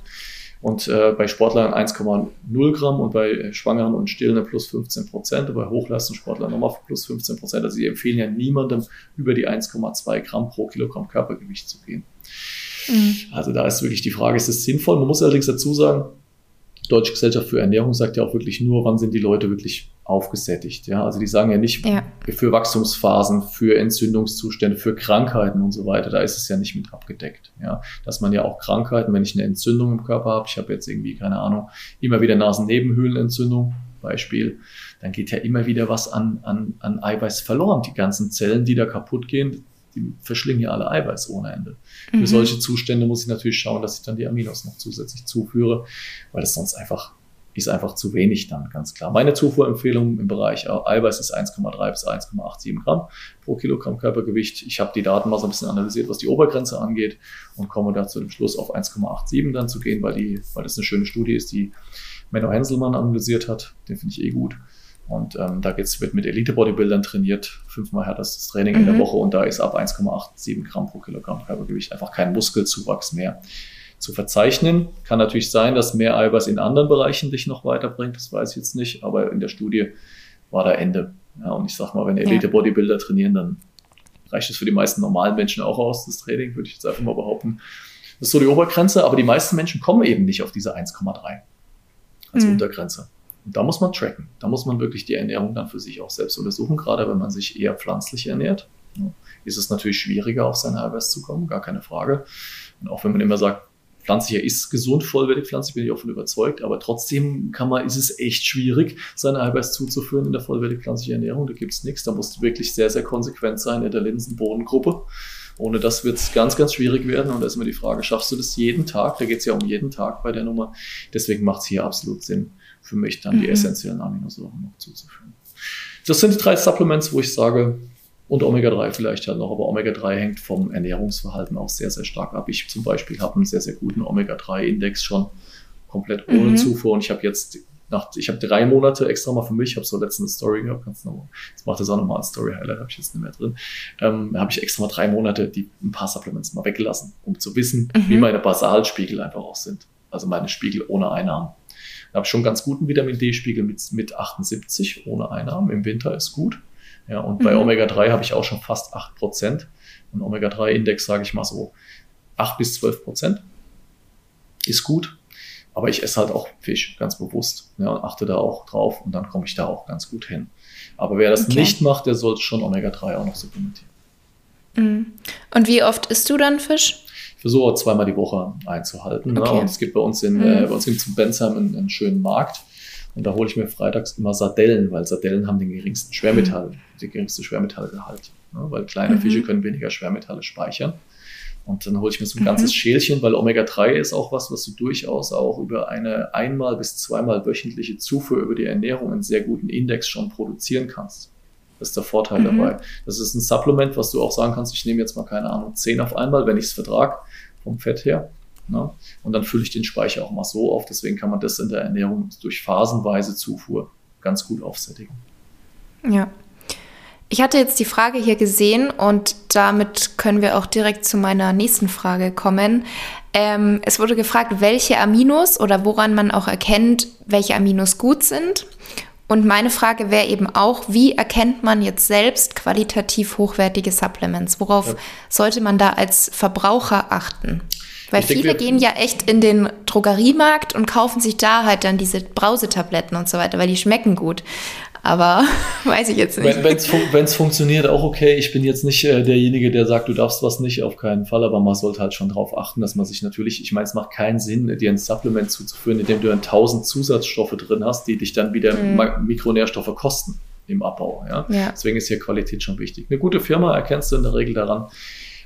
und äh, bei Sportlern 1,0 Gramm und bei Schwangeren und Stillenden plus 15 Prozent und bei Hochleistungssportlern nochmal plus 15 Prozent. Also sie empfehlen ja niemandem über die 1,2 Gramm pro Kilogramm Körpergewicht zu gehen. Mhm. Also da ist wirklich die Frage, ist es sinnvoll? Man muss allerdings dazu sagen, Deutsche Gesellschaft für Ernährung sagt ja auch wirklich nur, wann sind die Leute wirklich aufgesättigt. Ja, also die sagen ja nicht ja. für Wachstumsphasen, für Entzündungszustände, für Krankheiten und so weiter. Da ist es ja nicht mit abgedeckt. Ja, dass man ja auch Krankheiten, wenn ich eine Entzündung im Körper habe, ich habe jetzt irgendwie keine Ahnung, immer wieder Nasennebenhöhlenentzündung, Beispiel, dann geht ja immer wieder was an, an, an Eiweiß verloren. Die ganzen Zellen, die da kaputt gehen, die verschlingen ja alle Eiweiß ohne Ende. Mhm. Für solche Zustände muss ich natürlich schauen, dass ich dann die Aminos noch zusätzlich zuführe, weil es sonst einfach ist einfach zu wenig dann, ganz klar. Meine Zufuhrempfehlung im Bereich Eiweiß ist 1,3 bis 1,87 Gramm pro Kilogramm Körpergewicht. Ich habe die Daten mal so ein bisschen analysiert, was die Obergrenze angeht und komme da zu dem Schluss auf 1,87 dann zu gehen, weil, die, weil das eine schöne Studie ist, die Menno Henselmann analysiert hat. Den finde ich eh gut. Und ähm, da geht's, wird mit Elite-Bodybuildern trainiert, fünfmal härtestes Training mhm. in der mhm. Woche und da ist ab 1,87 Gramm pro Kilogramm Körpergewicht einfach kein Muskelzuwachs mehr zu verzeichnen. Kann natürlich sein, dass mehr Eiweiß in anderen Bereichen dich noch weiterbringt, das weiß ich jetzt nicht, aber in der Studie war da Ende. Ja, und ich sag mal, wenn Elite-Bodybuilder trainieren, dann reicht es für die meisten normalen Menschen auch aus, das Training, würde ich jetzt einfach mal behaupten. Das ist so die Obergrenze, aber die meisten Menschen kommen eben nicht auf diese 1,3 als mhm. Untergrenze. Und da muss man tracken. Da muss man wirklich die Ernährung dann für sich auch selbst untersuchen, gerade wenn man sich eher pflanzlich ernährt. Ist es natürlich schwieriger, auf sein Eiweiß zu kommen, gar keine Frage. Und auch wenn man immer sagt, pflanzlicher ist gesund, vollwertig pflanzlich, bin ich auch von überzeugt, aber trotzdem kann man, ist es echt schwierig, seine Eiweiß zuzuführen in der vollwertig pflanzlichen Ernährung. Da gibt es nichts. Da musst du wirklich sehr, sehr konsequent sein in der Linsenbohnengruppe. Ohne das wird es ganz, ganz schwierig werden. Und da ist immer die Frage, schaffst du das jeden Tag? Da geht es ja um jeden Tag bei der Nummer. Deswegen macht es hier absolut Sinn, für mich dann mhm. die essentiellen Aminosäuren noch zuzuführen. Das sind die drei Supplements, wo ich sage, und Omega-3 vielleicht halt noch, aber Omega-3 hängt vom Ernährungsverhalten auch sehr, sehr stark ab. Ich zum Beispiel habe einen sehr, sehr guten Omega-3-Index schon komplett ohne mhm. Zufuhr und ich habe jetzt nach, ich habe drei Monate extra mal für mich, ich habe so letztens eine Story gehabt, ganz normal. Jetzt macht das auch nochmal ein Story-Highlight, habe ich jetzt nicht mehr drin. Ähm, habe ich extra mal drei Monate die ein paar Supplements mal weggelassen, um zu wissen, mhm. wie meine Basalspiegel einfach auch sind. Also meine Spiegel ohne Einnahmen. Da habe ich schon ganz guten Vitamin D-Spiegel mit, mit 78 ohne Einnahmen. Im Winter ist gut. Ja, und mhm. bei Omega-3 habe ich auch schon fast 8 Prozent. Und Omega-3-Index, sage ich mal so, 8 bis 12 Prozent. Ist gut. Aber ich esse halt auch Fisch, ganz bewusst. Ja, und achte da auch drauf und dann komme ich da auch ganz gut hin. Aber wer das okay. nicht macht, der sollte schon Omega-3 auch noch supplementieren.
Mhm. Und wie oft isst du dann Fisch?
Ich versuche zweimal die Woche einzuhalten. Ne? Okay. Ne? Und es gibt bei uns in, mhm. äh, bei uns gibt Bensheim einen, einen schönen Markt. Und da hole ich mir freitags immer Sardellen, weil Sardellen haben den geringsten Schwermetall, mhm. den geringsten Schwermetallgehalt. Ne? Weil kleine mhm. Fische können weniger Schwermetalle speichern. Und dann hole ich mir so ein mhm. ganzes Schälchen, weil Omega-3 ist auch was, was du durchaus auch über eine einmal bis zweimal wöchentliche Zufuhr über die Ernährung einen sehr guten Index schon produzieren kannst. Das ist der Vorteil mhm. dabei. Das ist ein Supplement, was du auch sagen kannst, ich nehme jetzt mal keine Ahnung, 10 auf einmal, wenn ich es vertrag, vom Fett her. Ne? Und dann fülle ich den Speicher auch mal so auf. Deswegen kann man das in der Ernährung durch phasenweise Zufuhr ganz gut aufsättigen.
Ja, ich hatte jetzt die Frage hier gesehen und damit können wir auch direkt zu meiner nächsten Frage kommen. Ähm, es wurde gefragt, welche Aminos oder woran man auch erkennt, welche Aminos gut sind. Und meine Frage wäre eben auch, wie erkennt man jetzt selbst qualitativ hochwertige Supplements? Worauf ja. sollte man da als Verbraucher achten? Weil ich viele denke, gehen ja echt in den Drogeriemarkt und kaufen sich da halt dann diese Brausetabletten und so weiter, weil die schmecken gut. Aber weiß ich jetzt nicht.
Wenn es fun funktioniert, auch okay. Ich bin jetzt nicht äh, derjenige, der sagt, du darfst was nicht, auf keinen Fall. Aber man sollte halt schon darauf achten, dass man sich natürlich, ich meine, es macht keinen Sinn, dir ein Supplement zuzuführen, in dem du dann tausend Zusatzstoffe drin hast, die dich dann wieder mhm. Mikronährstoffe kosten im Abbau. Ja? ja? Deswegen ist hier Qualität schon wichtig. Eine gute Firma erkennst du in der Regel daran,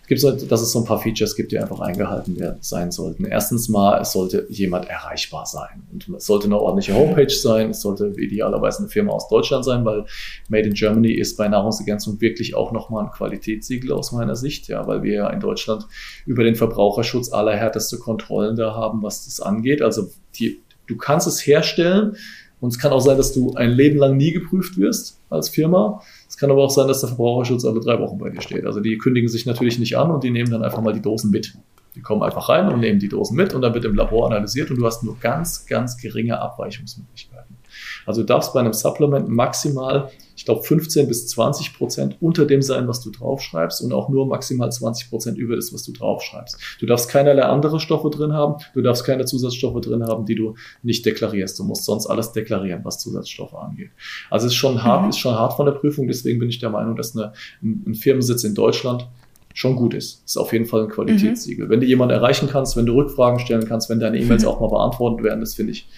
gibt es, dass es so ein paar Features gibt, die einfach eingehalten werden, sein sollten. Erstens mal, es sollte jemand erreichbar sein. Und es sollte eine ordentliche Homepage sein. Es sollte idealerweise eine Firma aus Deutschland sein, weil Made in Germany ist bei Nahrungsergänzung wirklich auch nochmal ein Qualitätssiegel aus meiner Sicht, ja, weil wir ja in Deutschland über den Verbraucherschutz allerhärteste Kontrollen da haben, was das angeht. Also die, du kannst es herstellen, und es kann auch sein, dass du ein Leben lang nie geprüft wirst als Firma. Es kann aber auch sein, dass der Verbraucherschutz alle drei Wochen bei dir steht. Also die kündigen sich natürlich nicht an und die nehmen dann einfach mal die Dosen mit. Die kommen einfach rein und nehmen die Dosen mit und dann wird im Labor analysiert und du hast nur ganz, ganz geringe Abweichungsmöglichkeiten. Also du darfst bei einem Supplement maximal glaube, 15 bis 20 Prozent unter dem sein, was du draufschreibst und auch nur maximal 20 Prozent über das, was du draufschreibst. Du darfst keinerlei andere Stoffe drin haben, du darfst keine Zusatzstoffe drin haben, die du nicht deklarierst. Du musst sonst alles deklarieren, was Zusatzstoffe angeht. Also es ist schon hart, mhm. ist schon hart von der Prüfung, deswegen bin ich der Meinung, dass eine, ein Firmensitz in Deutschland schon gut ist. Ist auf jeden Fall ein Qualitätssiegel. Mhm. Wenn du jemanden erreichen kannst, wenn du Rückfragen stellen kannst, wenn deine E-Mails mhm. auch mal beantwortet werden, das finde ich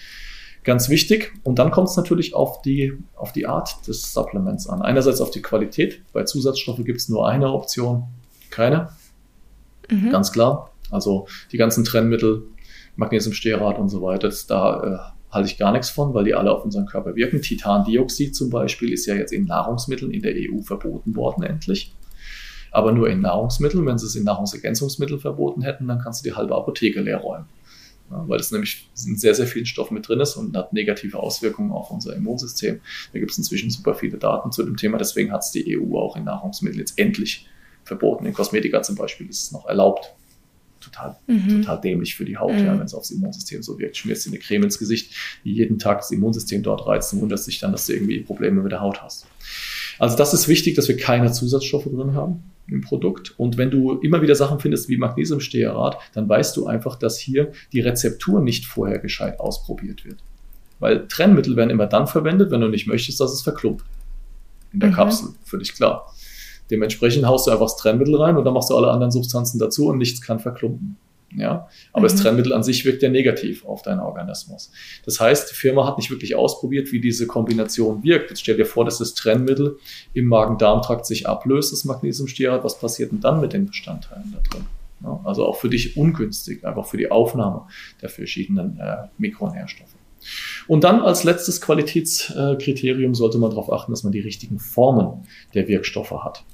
ganz wichtig. Und dann kommt es natürlich auf die, auf die Art des Supplements an. Einerseits auf die Qualität. Bei Zusatzstoffen gibt es nur eine Option, keine. Mhm. Ganz klar. Also die ganzen Trennmittel, Magnesiumstearat und so weiter, das, da äh, halte ich gar nichts von, weil die alle auf unseren Körper wirken. Titandioxid zum Beispiel ist ja jetzt in Nahrungsmitteln in der EU verboten worden, endlich. Aber nur in Nahrungsmitteln. Wenn sie es in Nahrungsergänzungsmitteln verboten hätten, dann kannst du die halbe Apotheke leer räumen weil es nämlich in sehr, sehr vielen Stoffen mit drin ist und hat negative Auswirkungen auf unser Immunsystem. Da gibt es inzwischen super viele Daten zu dem Thema, deswegen hat es die EU auch in Nahrungsmitteln jetzt endlich verboten. In Kosmetika zum Beispiel ist es noch erlaubt. Total, mhm. total dämlich für die Haut, mhm. ja, wenn es aufs Immunsystem so wirkt. Schmierst dir eine Creme ins Gesicht, die jeden Tag das Immunsystem dort reizt und wunderst dich dann, dass du irgendwie Probleme mit der Haut hast. Also das ist wichtig, dass wir keine Zusatzstoffe drin haben im Produkt. Und wenn du immer wieder Sachen findest wie Magnesiumstearat, dann weißt du einfach, dass hier die Rezeptur nicht vorher gescheit ausprobiert wird. Weil Trennmittel werden immer dann verwendet, wenn du nicht möchtest, dass es verklumpt. In der mhm. Kapsel, völlig klar. Dementsprechend haust du einfach das Trennmittel rein und dann machst du alle anderen Substanzen dazu und nichts kann verklumpen. Ja, aber mhm. das Trennmittel an sich wirkt ja negativ auf deinen Organismus. Das heißt, die Firma hat nicht wirklich ausprobiert, wie diese Kombination wirkt. Jetzt stell dir vor, dass das Trennmittel im Magen-Darm-Trakt sich ablöst, das Magnesiumstearat. Was passiert denn dann mit den Bestandteilen da drin? Ja, also auch für dich ungünstig, einfach für die Aufnahme der verschiedenen äh, Mikronährstoffe. Und dann als letztes Qualitätskriterium sollte man darauf achten, dass man die richtigen Formen der Wirkstoffe hat.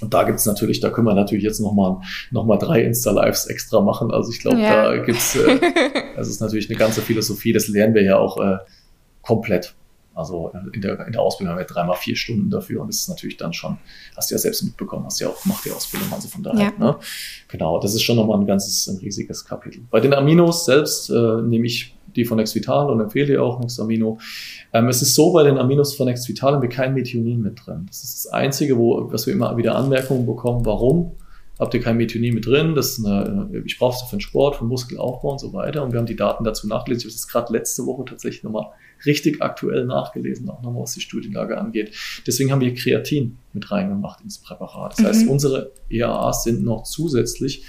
Und da gibt's natürlich, da können wir natürlich jetzt nochmal noch mal drei Insta-Lives extra machen. Also ich glaube, ja. da gibt's, äh, das ist natürlich eine ganze Philosophie, das lernen wir ja auch äh, komplett. Also in der, in der Ausbildung haben wir dreimal vier Stunden dafür und das ist natürlich dann schon, hast du ja selbst mitbekommen, hast ja auch gemacht die Ausbildung, also von daher. Ja. Ne? Genau, das ist schon nochmal ein ganzes, ein riesiges Kapitel. Bei den Aminos selbst äh, nehme ich die von Exvital und empfehle dir auch Nexamino. Ähm, es ist so, bei den Aminos von Exvital haben wir kein Methionin mit drin. Das ist das Einzige, wo, was wir immer wieder Anmerkungen bekommen. Warum? Habt ihr kein Methionin mit drin? Das ist eine, ich brauche es für den Sport, für den Muskelaufbau und so weiter. Und wir haben die Daten dazu nachgelesen. Ich habe das gerade letzte Woche tatsächlich nochmal richtig aktuell nachgelesen, auch nochmal was die Studienlage angeht. Deswegen haben wir Kreatin mit reingemacht ins Präparat. Das mhm. heißt, unsere EAAs sind noch zusätzlich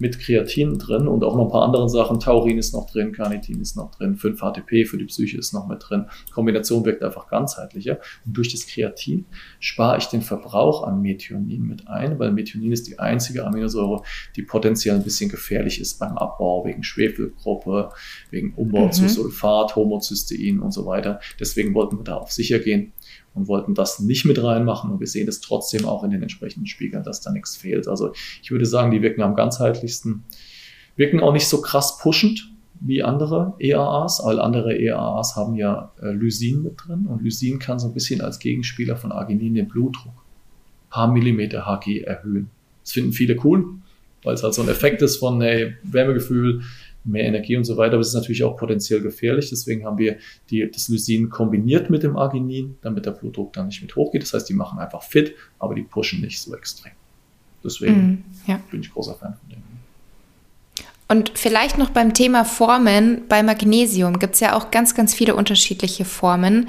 mit Kreatin drin und auch noch ein paar andere Sachen. Taurin ist noch drin, Carnitin ist noch drin, 5-HTP für die Psyche ist noch mit drin. Kombination wirkt einfach ganzheitlicher. Und durch das Kreatin spare ich den Verbrauch an Methionin mit ein, weil Methionin ist die einzige Aminosäure, die potenziell ein bisschen gefährlich ist beim Abbau wegen Schwefelgruppe, wegen Umbau mhm. zu Sulfat, Homozystein und so weiter. Deswegen wollten wir da auf sicher gehen und wollten das nicht mit reinmachen. Und wir sehen es trotzdem auch in den entsprechenden Spiegeln, dass da nichts fehlt. Also ich würde sagen, die wirken am ganzheitlichsten, wirken auch nicht so krass pushend wie andere EAAs, weil andere EAAs haben ja äh, Lysin mit drin und Lysin kann so ein bisschen als Gegenspieler von Arginin den Blutdruck paar Millimeter Hg erhöhen. Das finden viele cool, weil es halt so ein Effekt ist von hey, Wärmegefühl, mehr Energie und so weiter. Aber es ist natürlich auch potenziell gefährlich. Deswegen haben wir die, das Lysin kombiniert mit dem Arginin, damit der Blutdruck dann nicht mit hochgeht. Das heißt, die machen einfach fit, aber die pushen nicht so extrem. Deswegen mm, ja. bin ich großer Fan von dem.
Und vielleicht noch beim Thema Formen, bei Magnesium gibt es ja auch ganz, ganz viele unterschiedliche Formen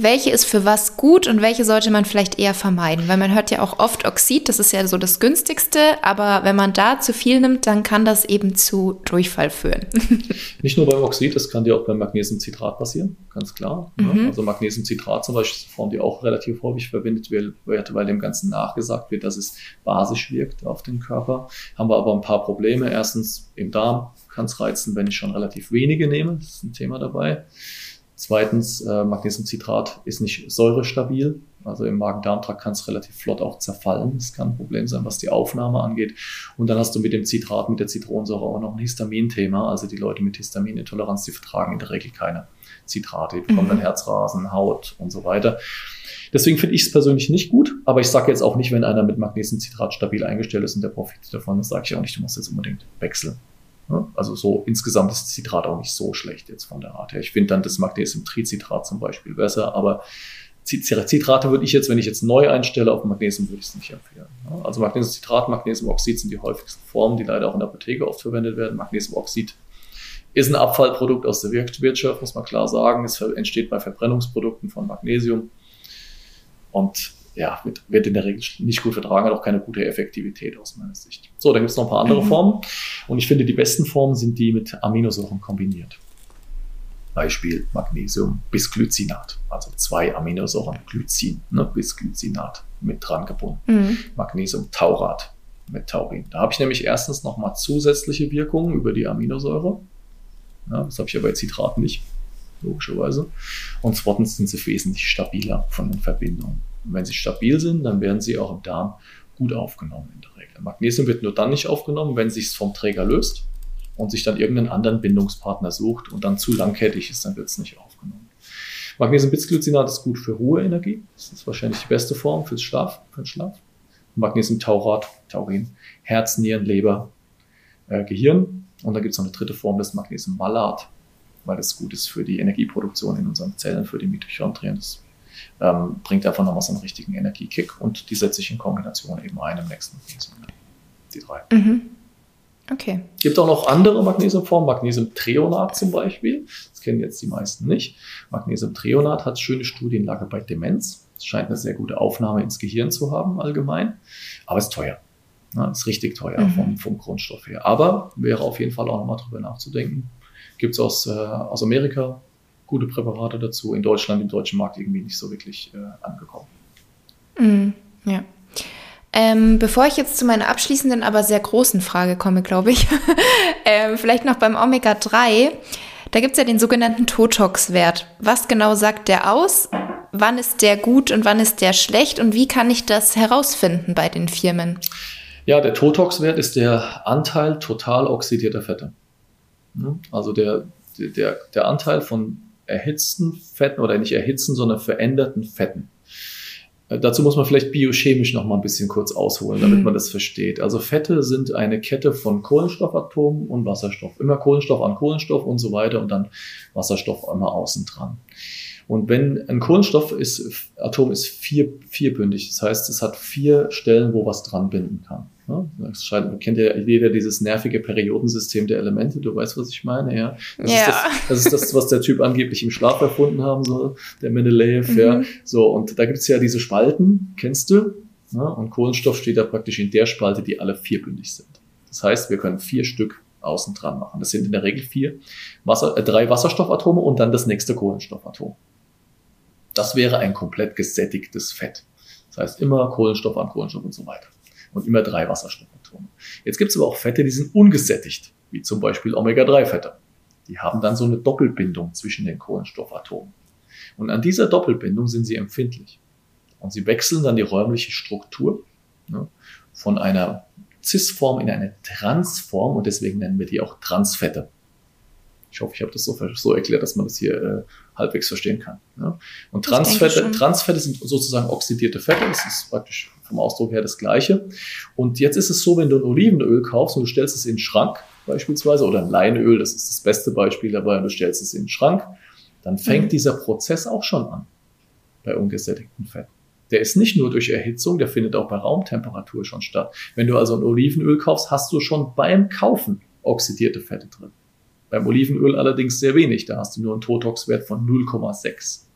welche ist für was gut und welche sollte man vielleicht eher vermeiden? Weil man hört ja auch oft Oxid, das ist ja so das günstigste, aber wenn man da zu viel nimmt, dann kann das eben zu Durchfall führen.
Nicht nur beim Oxid, das kann dir auch beim Magnesiumcitrat passieren, ganz klar. Ne? Mhm. Also Magnesiumcitrat zum Beispiel ist eine Form, die auch relativ häufig verwendet wird, weil dem Ganzen nachgesagt wird, dass es basisch wirkt auf den Körper. Haben wir aber ein paar Probleme. Erstens im Darm kann es reizen, wenn ich schon relativ wenige nehme. Das ist ein Thema dabei. Zweitens, äh, Magnesiumcitrat ist nicht säurestabil. Also im Magen-Darm-Trakt kann es relativ flott auch zerfallen. Das kann ein Problem sein, was die Aufnahme angeht. Und dann hast du mit dem Zitrat, mit der Zitronensäure auch noch ein Histamin-Thema. Also die Leute mit Histaminintoleranz, die vertragen in der Regel keine Zitrate, die bekommen mhm. dann Herzrasen, Haut und so weiter. Deswegen finde ich es persönlich nicht gut, aber ich sage jetzt auch nicht, wenn einer mit Magnesiumcitrat stabil eingestellt ist und der profitiert davon, dann sage ich auch nicht, du musst jetzt unbedingt wechseln. Also so insgesamt ist Zitrat auch nicht so schlecht jetzt von der Art her. Ich finde dann das Magnesiumtricitrat zum Beispiel besser, aber Zitrate würde ich jetzt, wenn ich jetzt neu einstelle auf Magnesium, würde ich es nicht empfehlen. Also Magnesiumcitrat, Magnesiumoxid sind die häufigsten Formen, die leider auch in der Apotheke oft verwendet werden. Magnesiumoxid ist ein Abfallprodukt aus der Wirtschaft, muss man klar sagen. Es entsteht bei Verbrennungsprodukten von Magnesium. Und ja, wird, wird in der Regel nicht gut vertragen, hat auch keine gute Effektivität aus meiner Sicht. So, dann gibt es noch ein paar andere mhm. Formen. Und ich finde, die besten Formen sind die mit Aminosäuren kombiniert. Beispiel Magnesium Bisglycinat, also zwei Aminosäuren Glycin, ne, Bisglycinat mit dran gebunden. Mhm. Magnesium Taurat mit Taurin. Da habe ich nämlich erstens nochmal zusätzliche Wirkungen über die Aminosäure. Ja, das habe ich ja bei Zitraten nicht, logischerweise. Und zweitens sind sie wesentlich stabiler von den Verbindungen. Und wenn sie stabil sind, dann werden sie auch im Darm gut aufgenommen in der Regel. Magnesium wird nur dann nicht aufgenommen, wenn sich es vom Träger löst und sich dann irgendeinen anderen Bindungspartner sucht und dann zu langkettig ist, dann wird es nicht aufgenommen. Magnesium-Bisglycinat ist gut für Ruheenergie. Das ist wahrscheinlich die beste Form fürs Schlaf, für den Schlaf. Magnesium-Taurat, Taurin, Herz, Nieren, Leber, äh, Gehirn. Und dann gibt es noch eine dritte Form, das Magnesium-Malat, weil das gut ist für die Energieproduktion in unseren Zellen, für die Mitochondrien. Das ähm, bringt einfach nochmal so einen richtigen Energiekick und die setze ich in Kombination eben ein im nächsten Magnesium. Die drei. Mhm.
Okay.
Gibt auch noch andere Magnesiumformen, Magnesiumtreonat zum Beispiel. Das kennen jetzt die meisten nicht. Magnesiumtreonat hat schöne Studienlage bei Demenz. Es scheint eine sehr gute Aufnahme ins Gehirn zu haben allgemein, aber ist teuer. Ja, ist richtig teuer mhm. vom, vom Grundstoff her. Aber wäre auf jeden Fall auch nochmal drüber nachzudenken. Gibt es aus, äh, aus Amerika gute Präparate dazu, in Deutschland, im deutschen Markt irgendwie nicht so wirklich äh, angekommen.
Mhm, ja. Ähm, bevor ich jetzt zu meiner abschließenden, aber sehr großen Frage komme, glaube ich, ähm, vielleicht noch beim Omega-3. Da gibt es ja den sogenannten Totox-Wert. Was genau sagt der aus? Wann ist der gut und wann ist der schlecht? Und wie kann ich das herausfinden bei den Firmen?
Ja, der Totox-Wert ist der Anteil total oxidierter Fette. Also der, der, der Anteil von erhitzten Fetten oder nicht erhitzen, sondern veränderten Fetten. Äh, dazu muss man vielleicht biochemisch noch mal ein bisschen kurz ausholen, damit mhm. man das versteht. Also Fette sind eine Kette von Kohlenstoffatomen und Wasserstoff. Immer Kohlenstoff an Kohlenstoff und so weiter und dann Wasserstoff immer außen dran. Und wenn ein Kohlenstoffatom ist vier, vierbündig, das heißt, es hat vier Stellen, wo was dran binden kann. Das scheint, kennt ja jeder dieses nervige Periodensystem der Elemente, du weißt, was ich meine, ja. Das, ja. Ist, das, das ist das, was der Typ angeblich im Schlaf erfunden haben soll, der Mendeleev, mhm. ja. So, und da gibt's ja diese Spalten, kennst du? Ja, und Kohlenstoff steht da praktisch in der Spalte, die alle vierbündig sind. Das heißt, wir können vier Stück außen dran machen. Das sind in der Regel vier Wasser, äh, drei Wasserstoffatome und dann das nächste Kohlenstoffatom. Das wäre ein komplett gesättigtes Fett. Das heißt immer Kohlenstoff an Kohlenstoff und so weiter. Und immer drei Wasserstoffatome. Jetzt gibt es aber auch Fette, die sind ungesättigt, wie zum Beispiel Omega-3-Fette. Die haben dann so eine Doppelbindung zwischen den Kohlenstoffatomen. Und an dieser Doppelbindung sind sie empfindlich. Und sie wechseln dann die räumliche Struktur ne, von einer Cis-Form in eine Transform und deswegen nennen wir die auch Transfette. Ich hoffe, ich habe das so, so, erklärt, dass man das hier äh, halbwegs verstehen kann. Ja? Und Transfette, Transfette sind sozusagen oxidierte Fette. Das ist praktisch vom Ausdruck her das Gleiche. Und jetzt ist es so, wenn du ein Olivenöl kaufst und du stellst es in den Schrank beispielsweise oder ein Leinöl, das ist das beste Beispiel dabei, und du stellst es in den Schrank, dann fängt mhm. dieser Prozess auch schon an bei ungesättigten Fetten. Der ist nicht nur durch Erhitzung, der findet auch bei Raumtemperatur schon statt. Wenn du also ein Olivenöl kaufst, hast du schon beim Kaufen oxidierte Fette drin. Beim Olivenöl allerdings sehr wenig. Da hast du nur einen Totox-Wert von 0,6.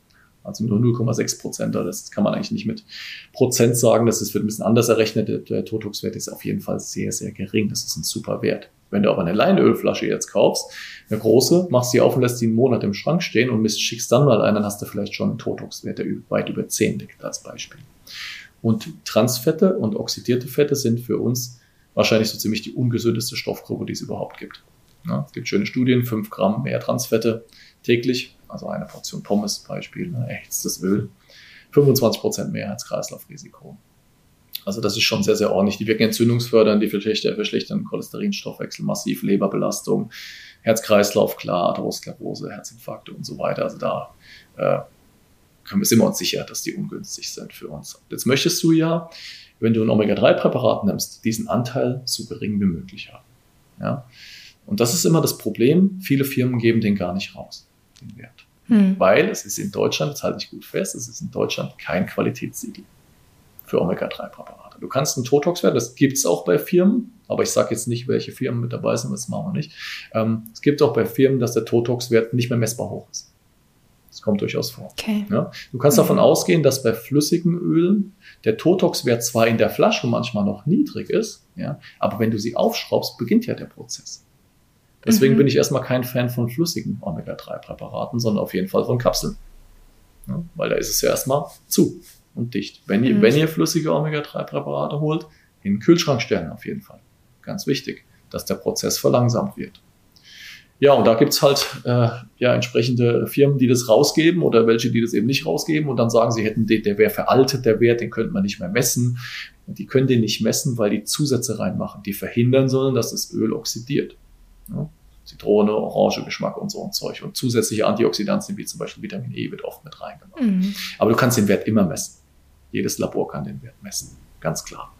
Also nur 0,6 Prozent. Das kann man eigentlich nicht mit Prozent sagen. Das wird ein bisschen anders errechnet. Der, Totox-Wert ist auf jeden Fall sehr, sehr gering. Das ist ein super Wert. Wenn du aber eine Leinölflasche jetzt kaufst, eine große, machst sie auf und lässt sie einen Monat im Schrank stehen und schickst dann mal ein, dann hast du vielleicht schon einen Totox-Wert, der weit über 10 liegt als Beispiel. Und Transfette und oxidierte Fette sind für uns wahrscheinlich so ziemlich die ungesündeste Stoffgruppe, die es überhaupt gibt. Ja, es gibt schöne Studien, 5 Gramm mehr Transfette täglich, also eine Portion Pommes Beispiel, ne, erhitztes Öl, 25 Prozent mehr Herz-Kreislauf-Risiko. Also das ist schon sehr, sehr ordentlich. Die wirken entzündungsfördernd, die verschlechtern, Cholesterinstoffwechsel, massiv Leberbelastung, Herz-Kreislauf, klar, Atherosklerose, Herzinfarkte und so weiter. Also da äh, können wir, sind wir uns sicher, dass die ungünstig sind für uns. Jetzt möchtest du ja, wenn du ein Omega-3-Präparat nimmst, diesen Anteil so gering wie möglich haben. Ja? Und das ist immer das Problem. Viele Firmen geben den gar nicht raus, den Wert. Hm. Weil es ist in Deutschland, das halte ich gut fest, es ist in Deutschland kein Qualitätssiegel für Omega-3-Präparate. Du kannst einen Totox-Wert, das gibt es auch bei Firmen, aber ich sage jetzt nicht, welche Firmen mit dabei sind, das machen wir nicht. Ähm, es gibt auch bei Firmen, dass der Totox-Wert nicht mehr messbar hoch ist. Das kommt durchaus vor. Okay. Ja? Du kannst mhm. davon ausgehen, dass bei flüssigen Ölen der Totox-Wert zwar in der Flasche manchmal noch niedrig ist, ja, aber wenn du sie aufschraubst, beginnt ja der Prozess. Deswegen mhm. bin ich erstmal kein Fan von flüssigen Omega-3-Präparaten, sondern auf jeden Fall von Kapseln. Ja, weil da ist es ja erstmal zu und dicht. Wenn ihr, mhm. wenn ihr flüssige Omega-3-Präparate holt, in den Kühlschrank stellen auf jeden Fall. Ganz wichtig, dass der Prozess verlangsamt wird. Ja, und da gibt's halt äh, ja entsprechende Firmen, die das rausgeben oder welche, die das eben nicht rausgeben und dann sagen, sie hätten den, der wäre veraltet, der Wert, den könnte man nicht mehr messen. Und die können den nicht messen, weil die Zusätze reinmachen, die verhindern sollen, dass das Öl oxidiert. Ja? Zitrone, Orange Geschmack und so ein Zeug. Und zusätzliche Antioxidantien wie zum Beispiel Vitamin E wird oft mit reingemacht. Mhm. Aber du kannst den Wert immer messen. Jedes Labor kann den Wert messen. Ganz klar.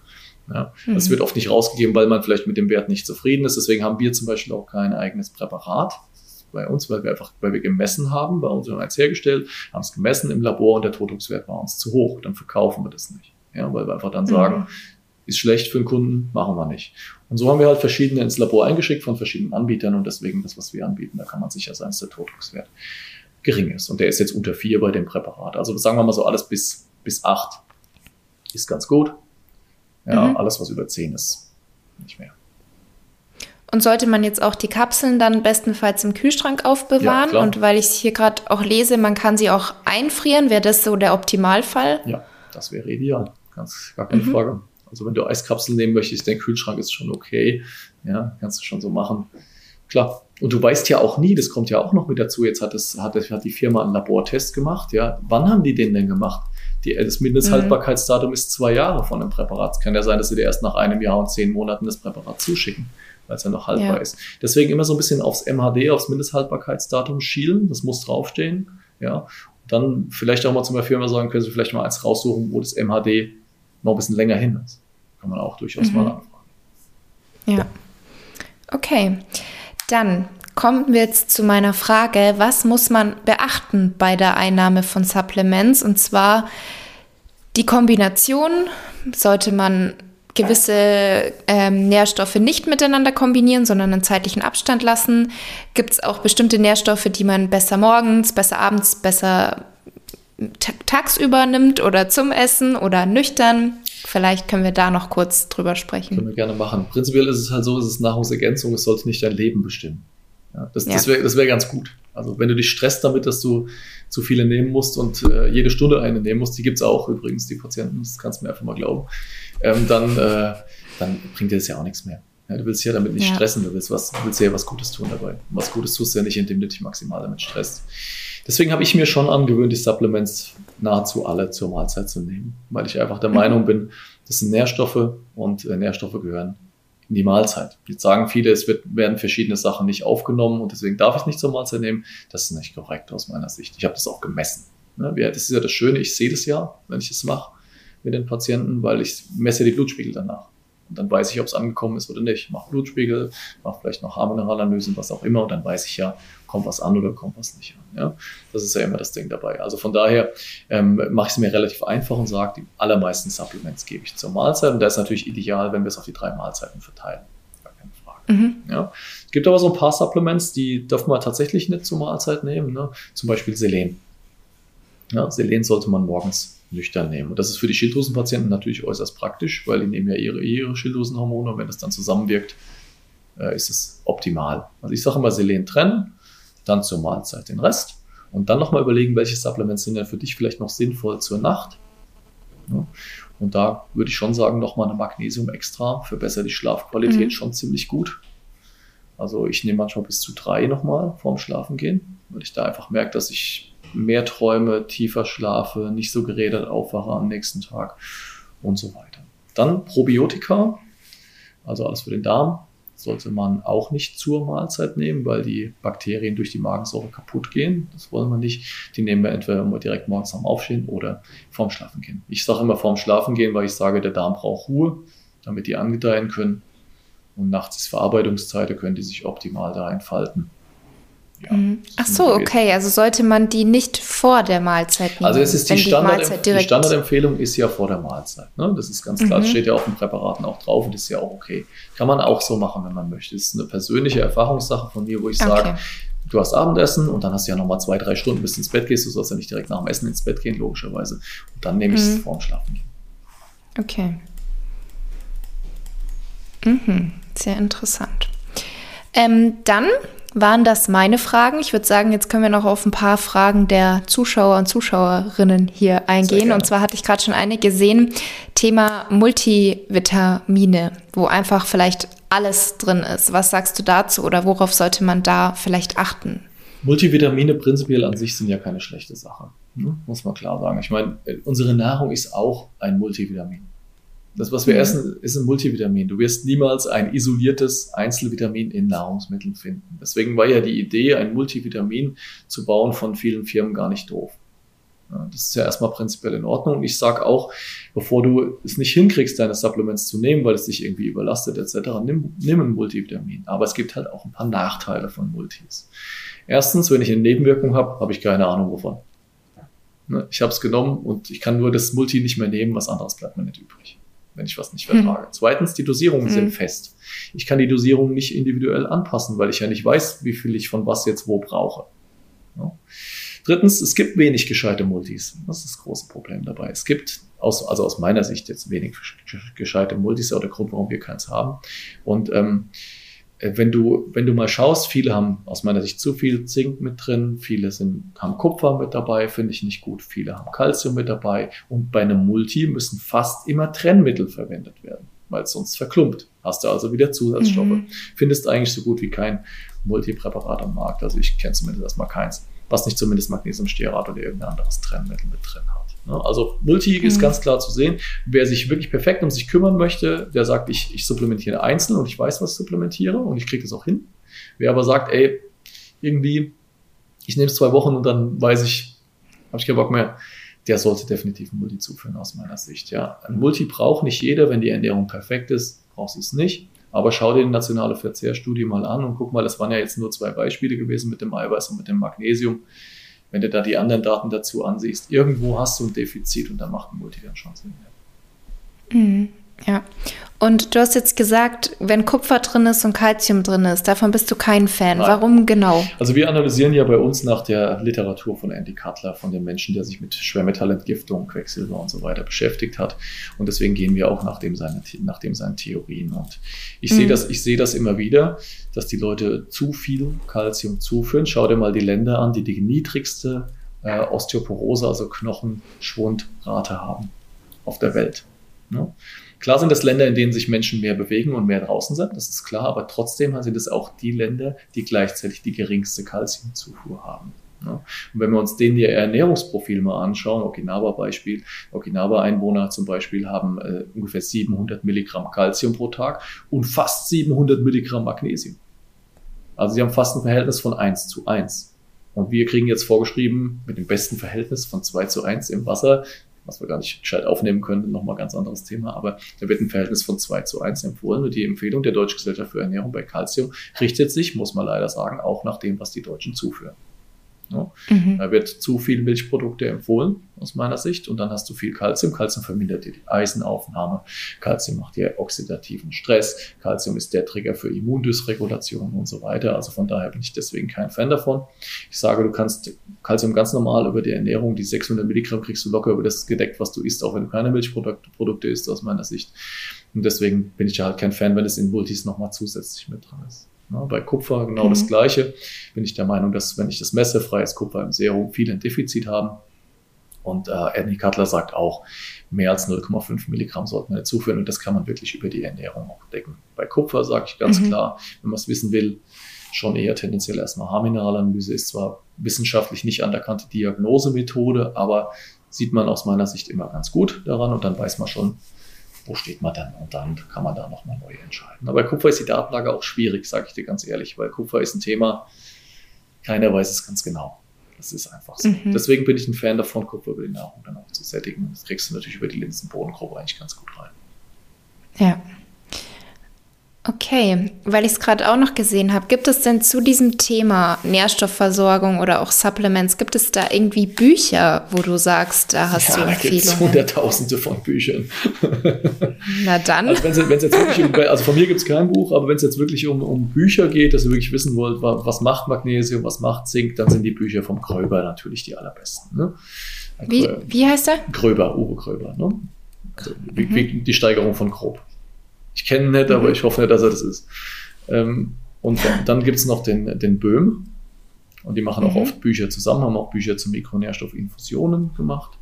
Ja, mhm. Das wird oft nicht rausgegeben, weil man vielleicht mit dem Wert nicht zufrieden ist. Deswegen haben wir zum Beispiel auch kein eigenes Präparat bei uns, weil wir einfach, weil wir gemessen haben, bei uns haben wir eins hergestellt, haben es gemessen im Labor und der Totungswert war uns zu hoch. Dann verkaufen wir das nicht. Ja, weil wir einfach dann sagen, mhm ist schlecht für den Kunden, machen wir nicht. Und so haben wir halt verschiedene ins Labor eingeschickt von verschiedenen Anbietern und deswegen das, was wir anbieten, da kann man sicher sein, dass der Totungswert gering ist. Und der ist jetzt unter vier bei dem Präparat. Also sagen wir mal so alles bis, bis acht ist ganz gut. Ja, mhm. alles, was über 10 ist, nicht mehr.
Und sollte man jetzt auch die Kapseln dann bestenfalls im Kühlschrank aufbewahren? Ja, und weil ich hier gerade auch lese, man kann sie auch einfrieren, wäre das so der Optimalfall?
Ja, das wäre ideal. Ganz, gar keine mhm. Frage. Also wenn du Eiskapseln nehmen möchtest, der Kühlschrank ist schon okay. Ja, kannst du schon so machen. Klar. Und du weißt ja auch nie, das kommt ja auch noch mit dazu. Jetzt hat, das, hat, hat die Firma einen Labortest gemacht. Ja, wann haben die den denn gemacht? Die, das Mindesthaltbarkeitsdatum mhm. ist zwei Jahre von dem Präparat. Es kann ja sein, dass sie dir erst nach einem Jahr und zehn Monaten das Präparat zuschicken weil es ja noch haltbar ja. ist. Deswegen immer so ein bisschen aufs MHD, aufs Mindesthaltbarkeitsdatum schielen. Das muss draufstehen. Ja. Und dann vielleicht auch mal zum Beispiel immer sagen, können Sie vielleicht mal eins raussuchen, wo das MHD noch ein bisschen länger hin ist. Kann man auch durchaus mhm. mal anfragen.
Ja. Okay. Dann kommen wir jetzt zu meiner Frage, was muss man beachten bei der Einnahme von Supplements? Und zwar die Kombination sollte man gewisse ähm, Nährstoffe nicht miteinander kombinieren, sondern einen zeitlichen Abstand lassen. Gibt es auch bestimmte Nährstoffe, die man besser morgens, besser abends, besser tagsüber nimmt oder zum Essen oder nüchtern? Vielleicht können wir da noch kurz drüber sprechen.
Können wir gerne machen. Prinzipiell ist es halt so, es ist Nahrungsergänzung, es sollte nicht dein Leben bestimmen. Ja, das ja. das wäre wär ganz gut. Also wenn du dich stresst damit, dass du zu viele nehmen musst und äh, jede Stunde eine nehmen musst, die gibt es auch übrigens, die Patienten, das kannst du mir einfach mal glauben ähm, dann, äh, dann bringt dir das ja auch nichts mehr. Ja, du willst ja damit nicht stressen, du willst, was, du willst ja was Gutes tun dabei. Und was Gutes tust du ja nicht, indem du dich maximal damit stresst. Deswegen habe ich mir schon angewöhnt, die Supplements nahezu alle zur Mahlzeit zu nehmen, weil ich einfach der mhm. Meinung bin, das sind Nährstoffe und äh, Nährstoffe gehören in die Mahlzeit. Jetzt sagen viele, es wird, werden verschiedene Sachen nicht aufgenommen und deswegen darf ich nicht zur Mahlzeit nehmen. Das ist nicht korrekt aus meiner Sicht. Ich habe das auch gemessen. Ne? Das ist ja das Schöne, ich sehe das ja, wenn ich es mache mit den Patienten, weil ich messe die Blutspiegel danach. Und dann weiß ich, ob es angekommen ist oder nicht. Mach Blutspiegel, mach vielleicht noch Haarmineralanalysen, was auch immer. Und dann weiß ich ja, kommt was an oder kommt was nicht an. Ja? Das ist ja immer das Ding dabei. Also von daher ähm, mache ich es mir relativ einfach und sage, die allermeisten Supplements gebe ich zur Mahlzeit. Und da ist natürlich ideal, wenn wir es auf die drei Mahlzeiten verteilen. Gar keine Frage. Mhm. Ja? Es gibt aber so ein paar Supplements, die dürfen wir tatsächlich nicht zur Mahlzeit nehmen. Ne? Zum Beispiel Selen. Ja, Selen sollte man morgens nüchtern nehmen. Und das ist für die Schilddrüsenpatienten natürlich äußerst praktisch, weil die nehmen ja ihre, ihre Schilddrüsenhormone und wenn das dann zusammenwirkt, äh, ist es optimal. Also ich sage immer Selen trennen, dann zur Mahlzeit den Rest und dann nochmal überlegen, welche Supplements sind denn für dich vielleicht noch sinnvoll zur Nacht. Ja. Und da würde ich schon sagen, nochmal eine Magnesium extra verbessert die Schlafqualität mhm. schon ziemlich gut. Also ich nehme manchmal bis zu drei nochmal vorm Schlafen gehen, weil ich da einfach merke, dass ich mehr träume, tiefer schlafe, nicht so geredet aufwache am nächsten Tag und so weiter. Dann Probiotika, also alles für den Darm, sollte man auch nicht zur Mahlzeit nehmen, weil die Bakterien durch die Magensäure kaputt gehen. Das wollen wir nicht. Die nehmen wir entweder direkt morgens am Aufstehen oder vorm Schlafen gehen. Ich sage immer vorm Schlafen gehen, weil ich sage, der Darm braucht Ruhe, damit die angedeihen können. Und nachts ist Verarbeitungszeit, da können die sich optimal da entfalten.
Ja, mhm. Ach so, okay. Also sollte man die nicht vor der Mahlzeit
nehmen? Also es ist die, Standard, die, die Standardempfehlung ist ja vor der Mahlzeit. Ne? Das ist ganz klar. Mhm. Das steht ja auf den Präparaten auch drauf und ist ja auch okay. Kann man auch so machen, wenn man möchte. Das ist eine persönliche Erfahrungssache von mir, wo ich okay. sage, du hast Abendessen und dann hast du ja nochmal zwei, drei Stunden, bis du ins Bett gehst. Du sollst ja nicht direkt nach dem Essen ins Bett gehen, logischerweise. Und dann nehme ich es mhm. vorm Schlafen gehen.
Okay. Mhm. Sehr interessant. Ähm, dann waren das meine Fragen. Ich würde sagen, jetzt können wir noch auf ein paar Fragen der Zuschauer und Zuschauerinnen hier eingehen. Und zwar hatte ich gerade schon eine gesehen, Thema Multivitamine, wo einfach vielleicht alles drin ist. Was sagst du dazu oder worauf sollte man da vielleicht achten?
Multivitamine prinzipiell an sich sind ja keine schlechte Sache, ne? muss man klar sagen. Ich meine, unsere Nahrung ist auch ein Multivitamin. Das, was wir essen, ist ein Multivitamin. Du wirst niemals ein isoliertes Einzelvitamin in Nahrungsmitteln finden. Deswegen war ja die Idee, ein Multivitamin zu bauen von vielen Firmen gar nicht doof. Das ist ja erstmal prinzipiell in Ordnung. Ich sage auch, bevor du es nicht hinkriegst, deine Supplements zu nehmen, weil es dich irgendwie überlastet etc., nimm, nimm ein Multivitamin. Aber es gibt halt auch ein paar Nachteile von Multis. Erstens, wenn ich eine Nebenwirkung habe, habe ich keine Ahnung wovon. Ich habe es genommen und ich kann nur das Multi nicht mehr nehmen, was anderes bleibt mir nicht übrig wenn ich was nicht vertrage. Hm. Zweitens, die Dosierungen hm. sind fest. Ich kann die Dosierung nicht individuell anpassen, weil ich ja nicht weiß, wie viel ich von was jetzt wo brauche. Ja. Drittens, es gibt wenig gescheite Multis. Das ist das große Problem dabei. Es gibt aus, also aus meiner Sicht jetzt wenig gescheite Multis, oder der Grund, warum wir keins haben. Und ähm, äh, wenn du, wenn du mal schaust, viele haben aus meiner Sicht zu viel Zink mit drin, viele sind, haben Kupfer mit dabei, finde ich nicht gut, viele haben Calcium mit dabei und bei einem Multi müssen fast immer Trennmittel verwendet werden, weil es sonst verklumpt. Hast du also wieder Zusatzstoffe. Mhm. Findest eigentlich so gut wie kein Multipräparat am Markt, also ich kenne zumindest erstmal keins, was nicht zumindest Magnesiumstearat oder irgendein anderes Trennmittel mit drin hat. Ne? Also Multi mhm. ist ganz klar zu sehen. Wer sich wirklich perfekt um sich kümmern möchte, der sagt, ich, ich supplementiere einzeln und ich weiß, was ich supplementiere und ich kriege das auch hin. Wer aber sagt, ey, irgendwie, ich nehme es zwei Wochen und dann weiß ich, habe ich keinen Bock mehr, der sollte definitiv ein Multi zuführen aus meiner Sicht. Ja, ein Multi braucht nicht jeder, wenn die Ernährung perfekt ist, brauchst du es nicht. Aber schau dir die nationale Verzehrstudie mal an und guck mal, das waren ja jetzt nur zwei Beispiele gewesen mit dem Eiweiß und mit dem Magnesium wenn du da die anderen Daten dazu ansiehst, irgendwo hast du ein Defizit und da macht ein Multi dann schon Sinn.
Mhm. Ja, und du hast jetzt gesagt, wenn Kupfer drin ist und Kalzium drin ist, davon bist du kein Fan. Nein. Warum genau?
Also wir analysieren ja bei uns nach der Literatur von Andy Cutler, von dem Menschen, der sich mit Schwermetallentgiftung, Quecksilber und so weiter beschäftigt hat. Und deswegen gehen wir auch nach dem seine, nach dem seinen Theorien. Und ich mhm. sehe das, ich sehe das immer wieder, dass die Leute zu viel Kalzium zuführen. Schau dir mal die Länder an, die die niedrigste äh, Osteoporose, also Knochenschwundrate haben auf der Welt. Ne? Klar sind das Länder, in denen sich Menschen mehr bewegen und mehr draußen sind, das ist klar, aber trotzdem sind es auch die Länder, die gleichzeitig die geringste Kalziumzufuhr haben. Und wenn wir uns den ihr Ernährungsprofil mal anschauen, Okinawa-Beispiel, Okinawa-Einwohner zum Beispiel haben äh, ungefähr 700 Milligramm Kalzium pro Tag und fast 700 Milligramm Magnesium. Also sie haben fast ein Verhältnis von 1 zu 1. Und wir kriegen jetzt vorgeschrieben, mit dem besten Verhältnis von 2 zu 1 im Wasser, was wir gar nicht gescheit aufnehmen können, nochmal ganz anderes Thema, aber da wird ein Verhältnis von 2 zu 1 empfohlen und die Empfehlung der Deutschen Gesellschaft für Ernährung bei Calcium richtet sich, muss man leider sagen, auch nach dem, was die Deutschen zuführen. Ja. Mhm. Da wird zu viel Milchprodukte empfohlen, aus meiner Sicht. Und dann hast du viel Kalzium. Kalzium vermindert dir die Eisenaufnahme. Kalzium macht dir oxidativen Stress. Kalzium ist der Trigger für Immundysregulation und so weiter. Also von daher bin ich deswegen kein Fan davon. Ich sage, du kannst Kalzium ganz normal über die Ernährung, die 600 Milligramm kriegst du locker über das gedeckt, was du isst, auch wenn du keine Milchprodukte Produkte isst, aus meiner Sicht. Und deswegen bin ich halt kein Fan, wenn es in Multis nochmal zusätzlich mit dran ist. Bei Kupfer genau mhm. das Gleiche. Bin ich der Meinung, dass wenn ich das messe, freies Kupfer im Serum, viele ein Defizit haben. Und äh, Andy Cutler sagt auch, mehr als 0,5 Milligramm sollte man nicht zuführen und das kann man wirklich über die Ernährung auch decken. Bei Kupfer sage ich ganz mhm. klar, wenn man es wissen will, schon eher tendenziell erstmal Haarmineralanalyse ist zwar wissenschaftlich nicht anerkannte Diagnosemethode, aber sieht man aus meiner Sicht immer ganz gut daran und dann weiß man schon, wo steht man dann? Und dann kann man da nochmal neu entscheiden. Aber bei Kupfer ist die Datenlage auch schwierig, sage ich dir ganz ehrlich, weil Kupfer ist ein Thema, keiner weiß es ganz genau. Das ist einfach so. Mhm. Deswegen bin ich ein Fan davon, Kupfer über die Nahrung dann auch zu sättigen. Das kriegst du natürlich über die Linsenbodengruppe eigentlich ganz gut rein.
Ja. Okay, weil ich es gerade auch noch gesehen habe, gibt es denn zu diesem Thema Nährstoffversorgung oder auch Supplements, gibt es da irgendwie Bücher, wo du sagst, da hast ja, du Empfehlungen?
Ja, hunderttausende von Büchern.
Na dann.
Also, wenn's, wenn's jetzt wirklich um, also von mir gibt es kein Buch, aber wenn es jetzt wirklich um, um Bücher geht, dass ihr wirklich wissen wollt, was macht Magnesium, was macht Zink, dann sind die Bücher vom Kröber natürlich die allerbesten. Ne?
Wie, wie heißt er?
Kröber, Uwe Kröber. Ne? Also, mhm. wie, wie die Steigerung von grob. Ich kenne ihn nicht, aber mhm. ich hoffe nicht, dass er das ist. Ähm, und dann gibt es noch den, den Böhm. Und die machen auch mhm. oft Bücher zusammen, haben auch Bücher zu Mikronährstoffinfusionen gemacht.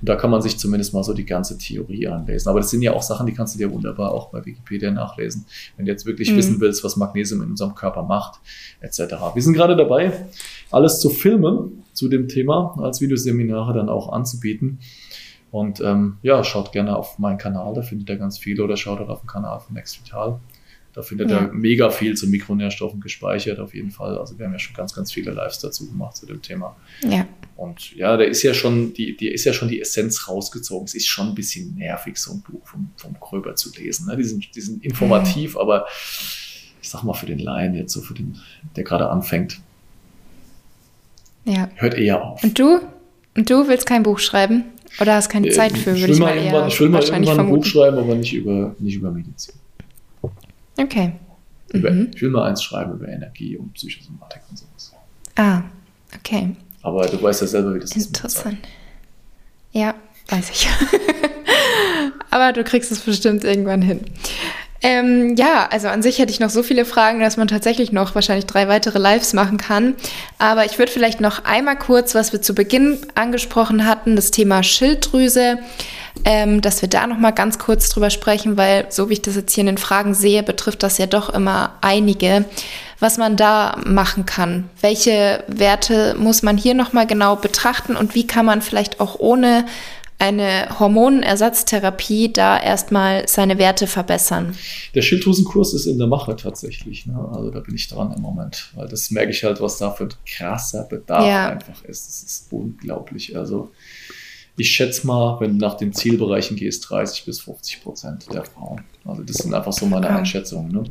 Und da kann man sich zumindest mal so die ganze Theorie anlesen. Aber das sind ja auch Sachen, die kannst du dir wunderbar auch bei Wikipedia nachlesen, wenn du jetzt wirklich mhm. wissen willst, was Magnesium in unserem Körper macht, etc. Wir sind gerade dabei, alles zu filmen zu dem Thema, als Videoseminare dann auch anzubieten. Und ähm, ja, schaut gerne auf meinen Kanal, da findet ihr ganz viel oder schaut auch auf den Kanal von Next Vital. Da findet ja. ihr mega viel zu Mikronährstoffen gespeichert, auf jeden Fall. Also wir haben ja schon ganz, ganz viele Lives dazu gemacht zu dem Thema.
Ja.
Und ja, da ist ja schon die, die ist ja schon die Essenz rausgezogen. Es ist schon ein bisschen nervig, so ein Buch vom, vom Gröber zu lesen. Ne? Die, sind, die sind informativ, mhm. aber ich sag mal für den Laien jetzt, so für den, der gerade anfängt,
ja.
hört eher auf.
Und du? Und du willst kein Buch schreiben? Oder hast keine Zeit für,
würde ich mal eher Ich will mal irgendwann ein Buch schreiben, aber nicht über, nicht über Medizin.
Okay.
Über, mhm. Ich will mal eins schreiben über Energie und Psychosomatik und sowas.
Ah, okay.
Aber du weißt ja selber, wie das
ist. Interessant. Ja, weiß ich. Aber du kriegst es bestimmt irgendwann hin. Ähm, ja, also an sich hätte ich noch so viele Fragen, dass man tatsächlich noch wahrscheinlich drei weitere Lives machen kann. Aber ich würde vielleicht noch einmal kurz, was wir zu Beginn angesprochen hatten, das Thema Schilddrüse, ähm, dass wir da noch mal ganz kurz drüber sprechen, weil so wie ich das jetzt hier in den Fragen sehe, betrifft das ja doch immer einige. Was man da machen kann, welche Werte muss man hier noch mal genau betrachten und wie kann man vielleicht auch ohne eine Hormonersatztherapie da erstmal seine Werte verbessern?
Der Schilddrüsenkurs ist in der Mache tatsächlich. Ne? Also da bin ich dran im Moment, weil das merke ich halt, was da für ein krasser Bedarf ja. einfach ist. Das ist unglaublich. Also ich schätze mal, wenn du nach den Zielbereichen gehst, 30 bis 50 Prozent der Frauen. Also das sind einfach so meine Einschätzungen. Ne?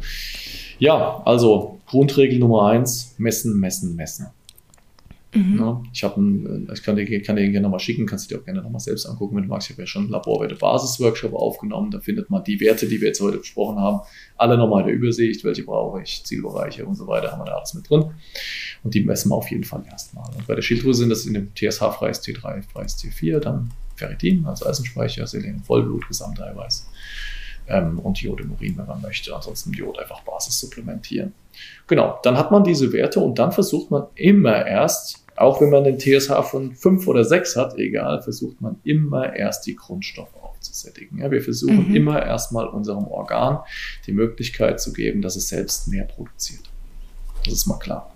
Ja, also Grundregel Nummer eins, messen, messen, messen. Mhm. Ja, ich habe äh, ich kann dir, kann dir gerne nochmal schicken, kannst du dir auch gerne nochmal selbst angucken, wenn du magst. Ich habe ja schon einen Laborwerte-Basis-Workshop aufgenommen. Da findet man die Werte, die wir jetzt heute besprochen haben, alle nochmal in der Übersicht, welche brauche ich, Zielbereiche und so weiter, haben wir da alles mit drin. Und die messen wir auf jeden Fall erstmal. Und bei der Schilddrüse sind das in dem TSH-freies T3, freies T4, dann Ferritin als Eisenspeicher, Selen, Vollblut, Gesamteiweiß ähm, und Jod im Urin, wenn man möchte. Ansonsten Jod einfach Basis supplementieren. Genau, dann hat man diese Werte und dann versucht man immer erst, auch wenn man den TSH von 5 oder 6 hat, egal, versucht man immer erst die Grundstoffe aufzusättigen. Ja, wir versuchen mhm. immer erstmal unserem Organ die Möglichkeit zu geben, dass es selbst mehr produziert. Das ist mal klar.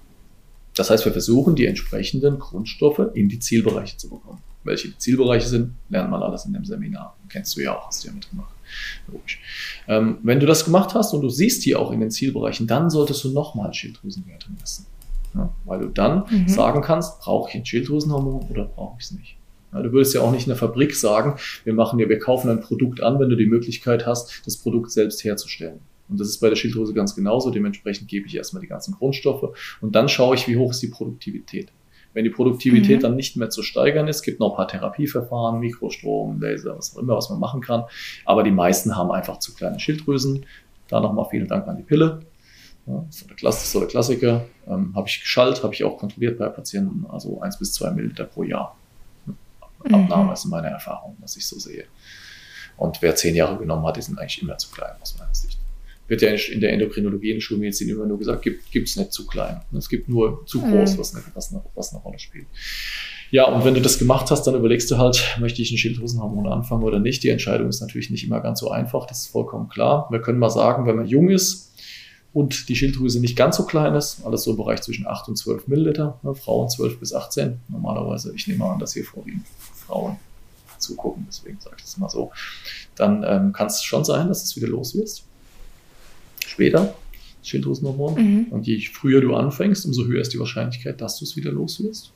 Das heißt, wir versuchen, die entsprechenden Grundstoffe in die Zielbereiche zu bekommen. Welche die Zielbereiche sind, lernt man alles in dem Seminar. Kennst du ja auch, hast du ja mitgemacht. Logisch. Ähm, wenn du das gemacht hast und du siehst die auch in den Zielbereichen, dann solltest du nochmal Schilddrüsenwerte messen. Ja, weil du dann mhm. sagen kannst, brauche ich ein Schilddrüsenhormon oder brauche ich es nicht. Ja, du würdest ja auch nicht in der Fabrik sagen, wir machen ja, wir kaufen ein Produkt an, wenn du die Möglichkeit hast, das Produkt selbst herzustellen. Und das ist bei der Schilddrüse ganz genauso. Dementsprechend gebe ich erstmal die ganzen Grundstoffe und dann schaue ich, wie hoch ist die Produktivität. Wenn die Produktivität mhm. dann nicht mehr zu steigern ist, gibt noch ein paar Therapieverfahren, Mikrostrom, Laser, was auch immer, was man machen kann. Aber die meisten haben einfach zu kleine Schilddrüsen. Da nochmal vielen Dank an die Pille. Ja, das, ist der Klass, das ist der Klassiker. Ähm, habe ich geschallt, habe ich auch kontrolliert bei Patienten, also eins bis zwei Milliliter pro Jahr. Mhm. Abnahme ist meine Erfahrung, was ich so sehe. Und wer zehn Jahre genommen hat, die sind eigentlich immer zu klein, aus meiner Sicht wird ja in der Endokrinologie, in der Schulmedizin immer nur gesagt, gibt es nicht zu klein. Es gibt nur zu mhm. groß, was, eine, was, eine, was eine Rolle spielt. Ja, und wenn du das gemacht hast, dann überlegst du halt, möchte ich ein Schilddrüsenhormon anfangen oder nicht. Die Entscheidung ist natürlich nicht immer ganz so einfach, das ist vollkommen klar. Wir können mal sagen, wenn man jung ist und die Schilddrüse nicht ganz so klein ist, alles so im Bereich zwischen 8 und 12 Milliliter, ne, Frauen 12 bis 18, normalerweise, ich nehme an, dass hier vorwiegend Frauen zugucken, deswegen sage ich das mal so, dann ähm, kann es schon sein, dass es wieder los wirst später, Schilddrüsenhormon. Mhm. Und je früher du anfängst, umso höher ist die Wahrscheinlichkeit, dass du es wieder los wirst.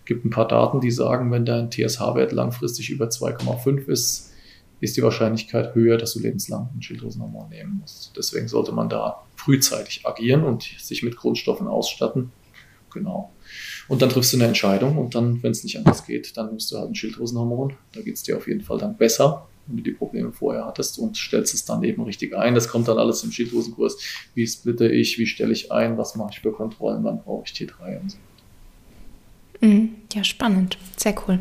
Es gibt ein paar Daten, die sagen, wenn dein TSH-Wert langfristig über 2,5 ist, ist die Wahrscheinlichkeit höher, dass du lebenslang ein Schilddrüsenhormon nehmen musst. Deswegen sollte man da frühzeitig agieren und sich mit Grundstoffen ausstatten. Genau. Und dann triffst du eine Entscheidung und dann, wenn es nicht anders geht, dann nimmst du halt ein Schilddrüsenhormon. Da geht es dir auf jeden Fall dann besser wenn du die Probleme vorher hattest und stellst es dann eben richtig ein. Das kommt dann alles im Schilddrüsenkurs. Wie splitte ich, wie stelle ich ein, was mache ich für Kontrollen, wann brauche ich T3 und so.
Mhm. Ja, spannend. Sehr cool.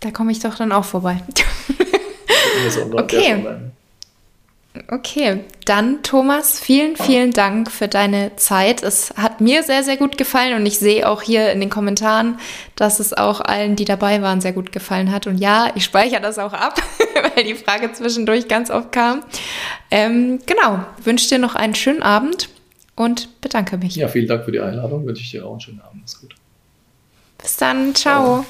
Da komme ich doch dann auch vorbei. okay. Okay, dann Thomas, vielen, vielen Dank für deine Zeit. Es hat mir sehr, sehr gut gefallen und ich sehe auch hier in den Kommentaren, dass es auch allen, die dabei waren, sehr gut gefallen hat. Und ja, ich speichere das auch ab, weil die Frage zwischendurch ganz oft kam. Ähm, genau, wünsche dir noch einen schönen Abend und bedanke mich.
Ja, vielen Dank für die Einladung. Wünsche ich dir auch einen schönen Abend. Ist gut.
Bis dann. Ciao. Ciao.